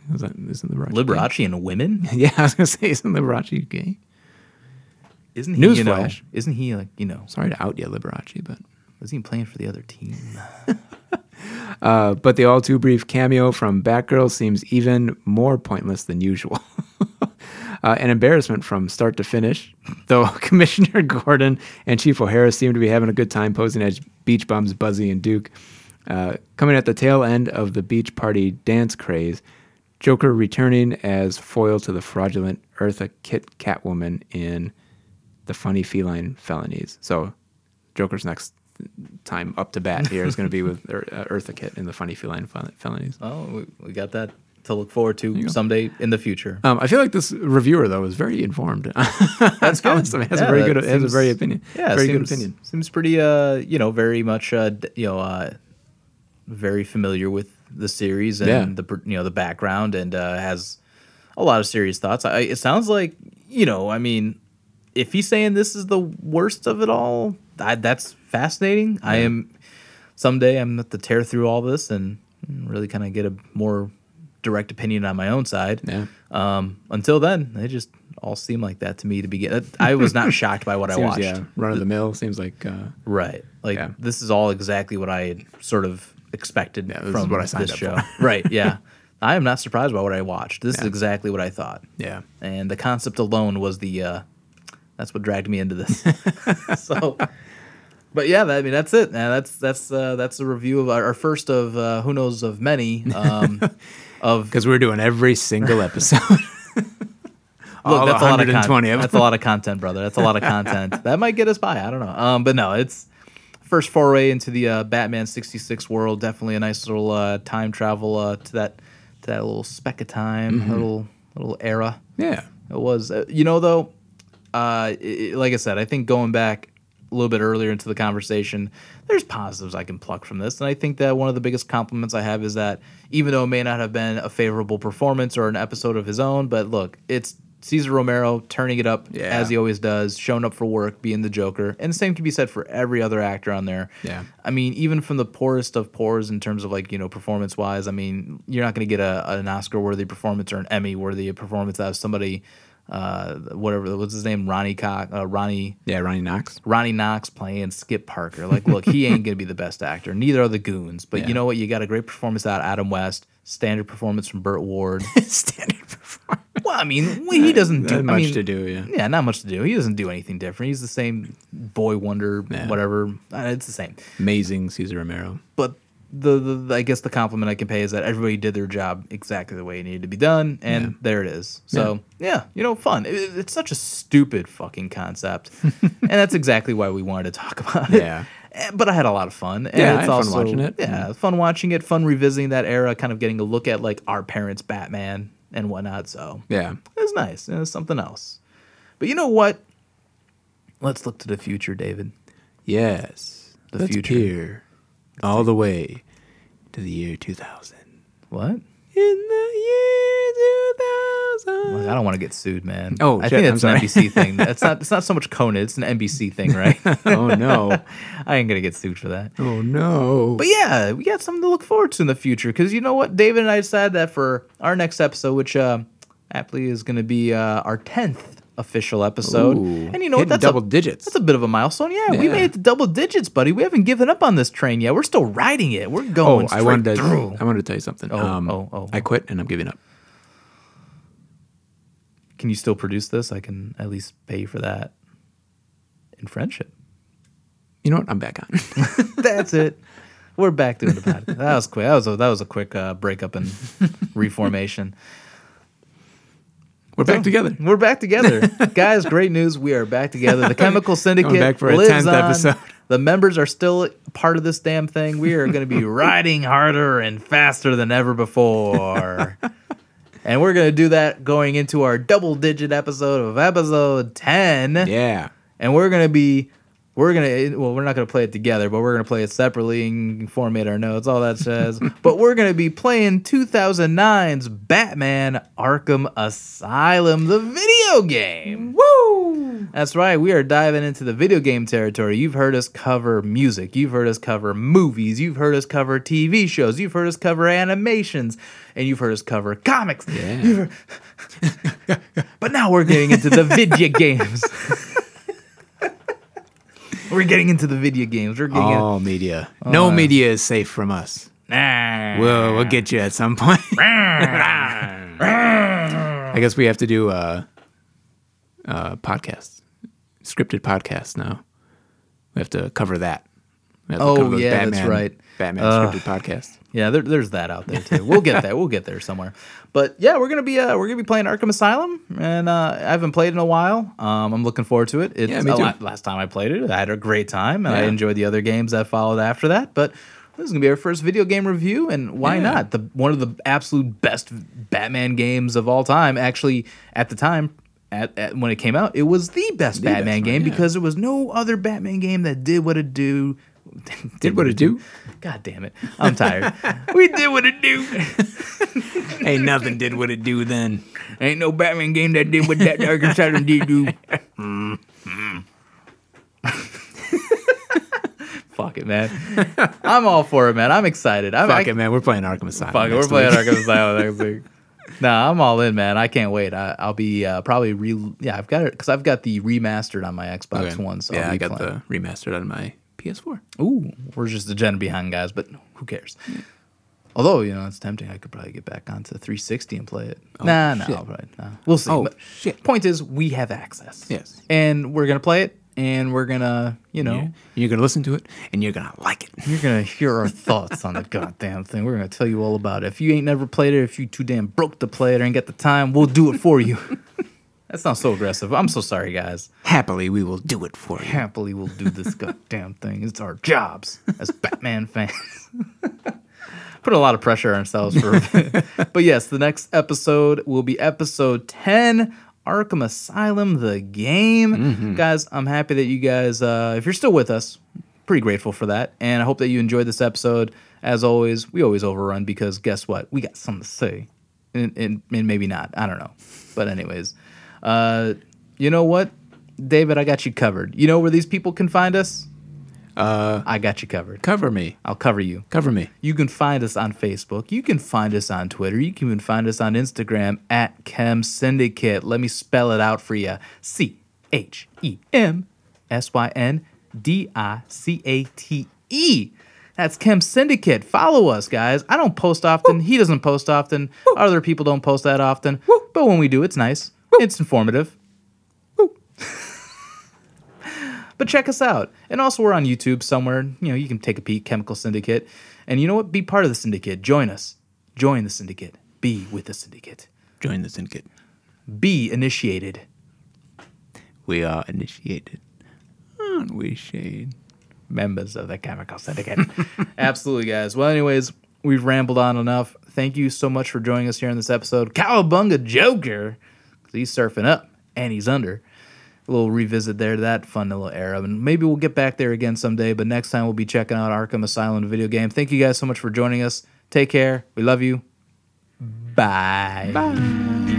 Is that, isn't Liberace? gay? Liberace and women? Yeah, I was gonna say, isn't Liberace gay? Isn't he? You know, Newsflash. isn't he like you know? Sorry to out you, Liberace, but Is he playing for the other team? Uh, but the all too brief cameo from Batgirl seems even more pointless than usual. uh, an embarrassment from start to finish, though Commissioner Gordon and Chief O'Hara seem to be having a good time posing as beach bums Buzzy and Duke. Uh, coming at the tail end of the beach party dance craze, Joker returning as foil to the fraudulent Eartha Kitt Catwoman in the funny feline felonies. So, Joker's next time up to bat here is going to be with uh, Eartha Kitt in the funny feline felonies. oh, we, we got that to look forward to someday in the future. Um, I feel like this reviewer though is very informed. That's good. Honestly, has Yeah, a very good, has a very opinion. Yeah, very seems, good opinion. Seems pretty, uh, you know, very much, uh, you know, uh, very familiar with the series and Yeah. the, you know, the background, and uh, has a lot of serious thoughts. I, it sounds like, you know, I mean, if he's saying this is the worst of it all, I, that's fascinating. I am someday I'm going to tear through all this and really kind of get a more direct opinion on my own side. Yeah. Um, until then, they just all seem like that to me to begin. I was not shocked by what I watched. yeah, run of the mill seems like uh, Right. Like Yeah. this is all exactly what I had sort of expected Yeah, this is from what I signed this up show. for. right. Yeah. I am not surprised by what I watched. This is exactly what I thought. yeah. And the concept alone was the uh that's what dragged me into this. so but yeah, I mean that's it. man. that's that's uh, that's a review of our, our first of uh, who knows of many um, of Because we're doing every single episode. Look, that's a lot of 120 of content. That's a lot of content, brother. That's a lot of content. that might get us by. I don't know. Um, but no, it's first foray into the uh, Batman '66 world. Definitely a nice little uh, time travel uh, to that to that little speck of time, Mm-hmm. little little era. yeah. It was, uh, you know, though. Uh, i- i- like I said, I think going back a little bit earlier into the conversation, there's positives I can pluck from this, and I think that one of the biggest compliments I have is that even though it may not have been a favorable performance or an episode of his own, but look, it's Cesar Romero turning it up Yeah. as he always does, showing up for work, being the Joker, and the same can be said for every other actor on there. Yeah. I mean, even from the poorest of poors in terms of like you know performance wise, I mean, you're not going to get a, an Oscar worthy performance or an Emmy worthy performance out of somebody, uh, whatever what's his name, Ronnie Cox, uh, Ronnie Yeah, Ronnie Knox. Ronnie Knox playing Skip Parker. Like, look, he ain't gonna be the best actor. Neither are the goons. But Yeah. you know what? You got a great performance out of Adam West. Standard performance from Burt Ward. Standard. Well, I mean, well, he doesn't do Not I much mean, to do, yeah. Yeah, not much to do. He doesn't do anything different. He's the same boy wonder, Yeah. whatever. Uh, it's the same. Amazing Cesar Romero. but the, the I guess the compliment I can pay is that everybody did their job exactly the way it needed to be done, and Yeah. there it is. So yeah, you know, fun. It, it's such a stupid fucking concept, and that's exactly why we wanted to talk about it. Yeah. Eh, But I had a lot of fun. And Yeah, I it's had fun watching it. Yeah, fun watching it, fun revisiting that era, kind of getting a look at like our parents' Batman and whatnot. So Yeah. it's nice. It was something else. But you know what? Let's look to the future, David. Yes. The Let's future. peer all the way to the year 2000. What? In the year 2000. Look, I don't want to get sued, man. Oh, I shit, think I'm that's an. NBC thing. It's not. It's not so much Conan. It's an NBC thing, right? oh, no. I ain't gonna get sued for that. Oh, no. But yeah, we got something to look forward to in the future. Because you know what, David and I decided that for our next episode, which uh, aptly is going to be uh, our tenth official episode, Ooh, and you know what, that's double a, digits. That's a bit of a milestone. Yeah, we made it to double digits, buddy. We haven't given up on this train yet. We're still riding it. We're Oh, going. I straight wanted to. through. I wanted to tell you something. Oh, um, oh, oh, I oh. quit and I'm giving up. Can you still produce this? I can at least pay you for that in friendship. You know what? I'm back on. That's it. We're back doing the podcast. That was quick. That was a, that was a quick uh, breakup and reformation. We're back together. We're back together, guys. Great news! We are back together. The Chemical Syndicate back for a lives 10th on. episode. The members are still part of this damn thing. We are going to be riding harder and faster than ever before. and we're going to do that going into our double digit episode of episode 10. Yeah. And we're going to be, we're going to, well, we're not going to play it together, but we're going to play it separately and format our notes, all that says. but we're going to be playing 2009's Batman Arkham Asylum, the video game. Woo! That's right. We are diving into the video game territory. You've heard us cover music. You've heard us cover movies. You've heard us cover TV shows. You've heard us cover animations. And you've heard us cover comics. Yeah. But now we're getting into the video games. We're getting into the video games. We're getting All media. No media is safe from us. Nah. We'll, we'll get you at some point. I guess we have to do uh, uh, podcasts, scripted podcasts now. We have to cover that. We have to Oh, cover those yeah, that's right. Batman Ugh. scripted podcasts. Yeah, there, there's that out there too. We'll get that. We'll get there somewhere. But yeah, we're gonna be uh, we're gonna be playing Arkham Asylum, and uh, I haven't played in a while. Um, I'm looking forward to it. It's Yeah, me a too. lot- last time I played it, I had a great time, and I enjoyed the other games that followed after that. But this is gonna be our first video game review, and why Yeah. not? The one of the absolute best Batman games of all time. Actually, at the time. At, at, when it came out, it was the best Batman best game yeah. because there was no other Batman game that did what it do. Did what it do? God damn it! I'm tired. we did what it do. Ain't nothing did what it do then. Ain't no Batman game that did what that Arkham Asylum did do. Fuck it, man. I'm all for it, man. I'm excited. I'm, Fuck I, it, man. We're playing Arkham Asylum. Fuck it. We're playing. Arkham Asylum next week. Nah, I'm all in, man. I can't wait. I, I'll be uh, probably re. Yeah, I've got it because I've got the remastered on my Xbox Okay. One. So yeah, I got playing. the remastered on my PS4. Ooh, we're just the gen behind, guys. But who cares? Although you know it's tempting, I could probably get back onto 360 and play it. Oh, nah, nah, shit. Probably, nah. We'll see. Oh, But shit. Point is, we have access. Yes. and we're gonna play it, and we're gonna, you know, Yeah. You're gonna listen to it, and you're gonna like it. you're gonna hear our thoughts on the goddamn thing. We're gonna tell you all about it. If you ain't never played it, if you too damn broke to play it or ain't got the time, we'll do it for you. that sounds so aggressive. I'm so sorry, guys. Happily, we will do it for you. Happily, we'll do this goddamn thing. It's our jobs as Batman fans. Put a lot of pressure on ourselves for. but yes, the next episode will be episode 10 Arkham Asylum, the game. Guys, I'm happy that you guys, uh, if you're still with us, pretty grateful for that. And I hope that you enjoyed this episode. As always, we always overrun because guess what? We got something to say. And, and, and maybe not. I don't know. But, anyways, uh, you know what? David, I got you covered. You know where these people can find us? Uh, I got you covered. cover me. I'll cover you. Cover me. You can find us on Facebook. You can find us on Twitter. You can even find us on Instagram at Chem Syndicate. Let me spell it out for you C H E M S Y N D I C A T E. That's Chem Syndicate. Follow us, guys. I don't post often. He doesn't post often. Other people don't post that often. But when we do, it's nice. It's informative. But check us out. And also, we're on YouTube somewhere. You know, you can take a peek, Chemical Syndicate. And you know what? Be part of the syndicate. Join us. Join the syndicate. Be with the syndicate. Join the syndicate. Be initiated. We are initiated. Aren't we, Shade? Members of the Chemical Syndicate. Absolutely, guys. Well, anyways, we've rambled on enough. Thank you so much for joining us here in this episode. Cowabunga Joker. He's surfing up and he's under. A little revisit there to that fun little era. And maybe we'll get back there again someday. But next time we'll be checking out Arkham Asylum video game. Thank you guys so much for joining us. Take care. We love you. Bye. Bye.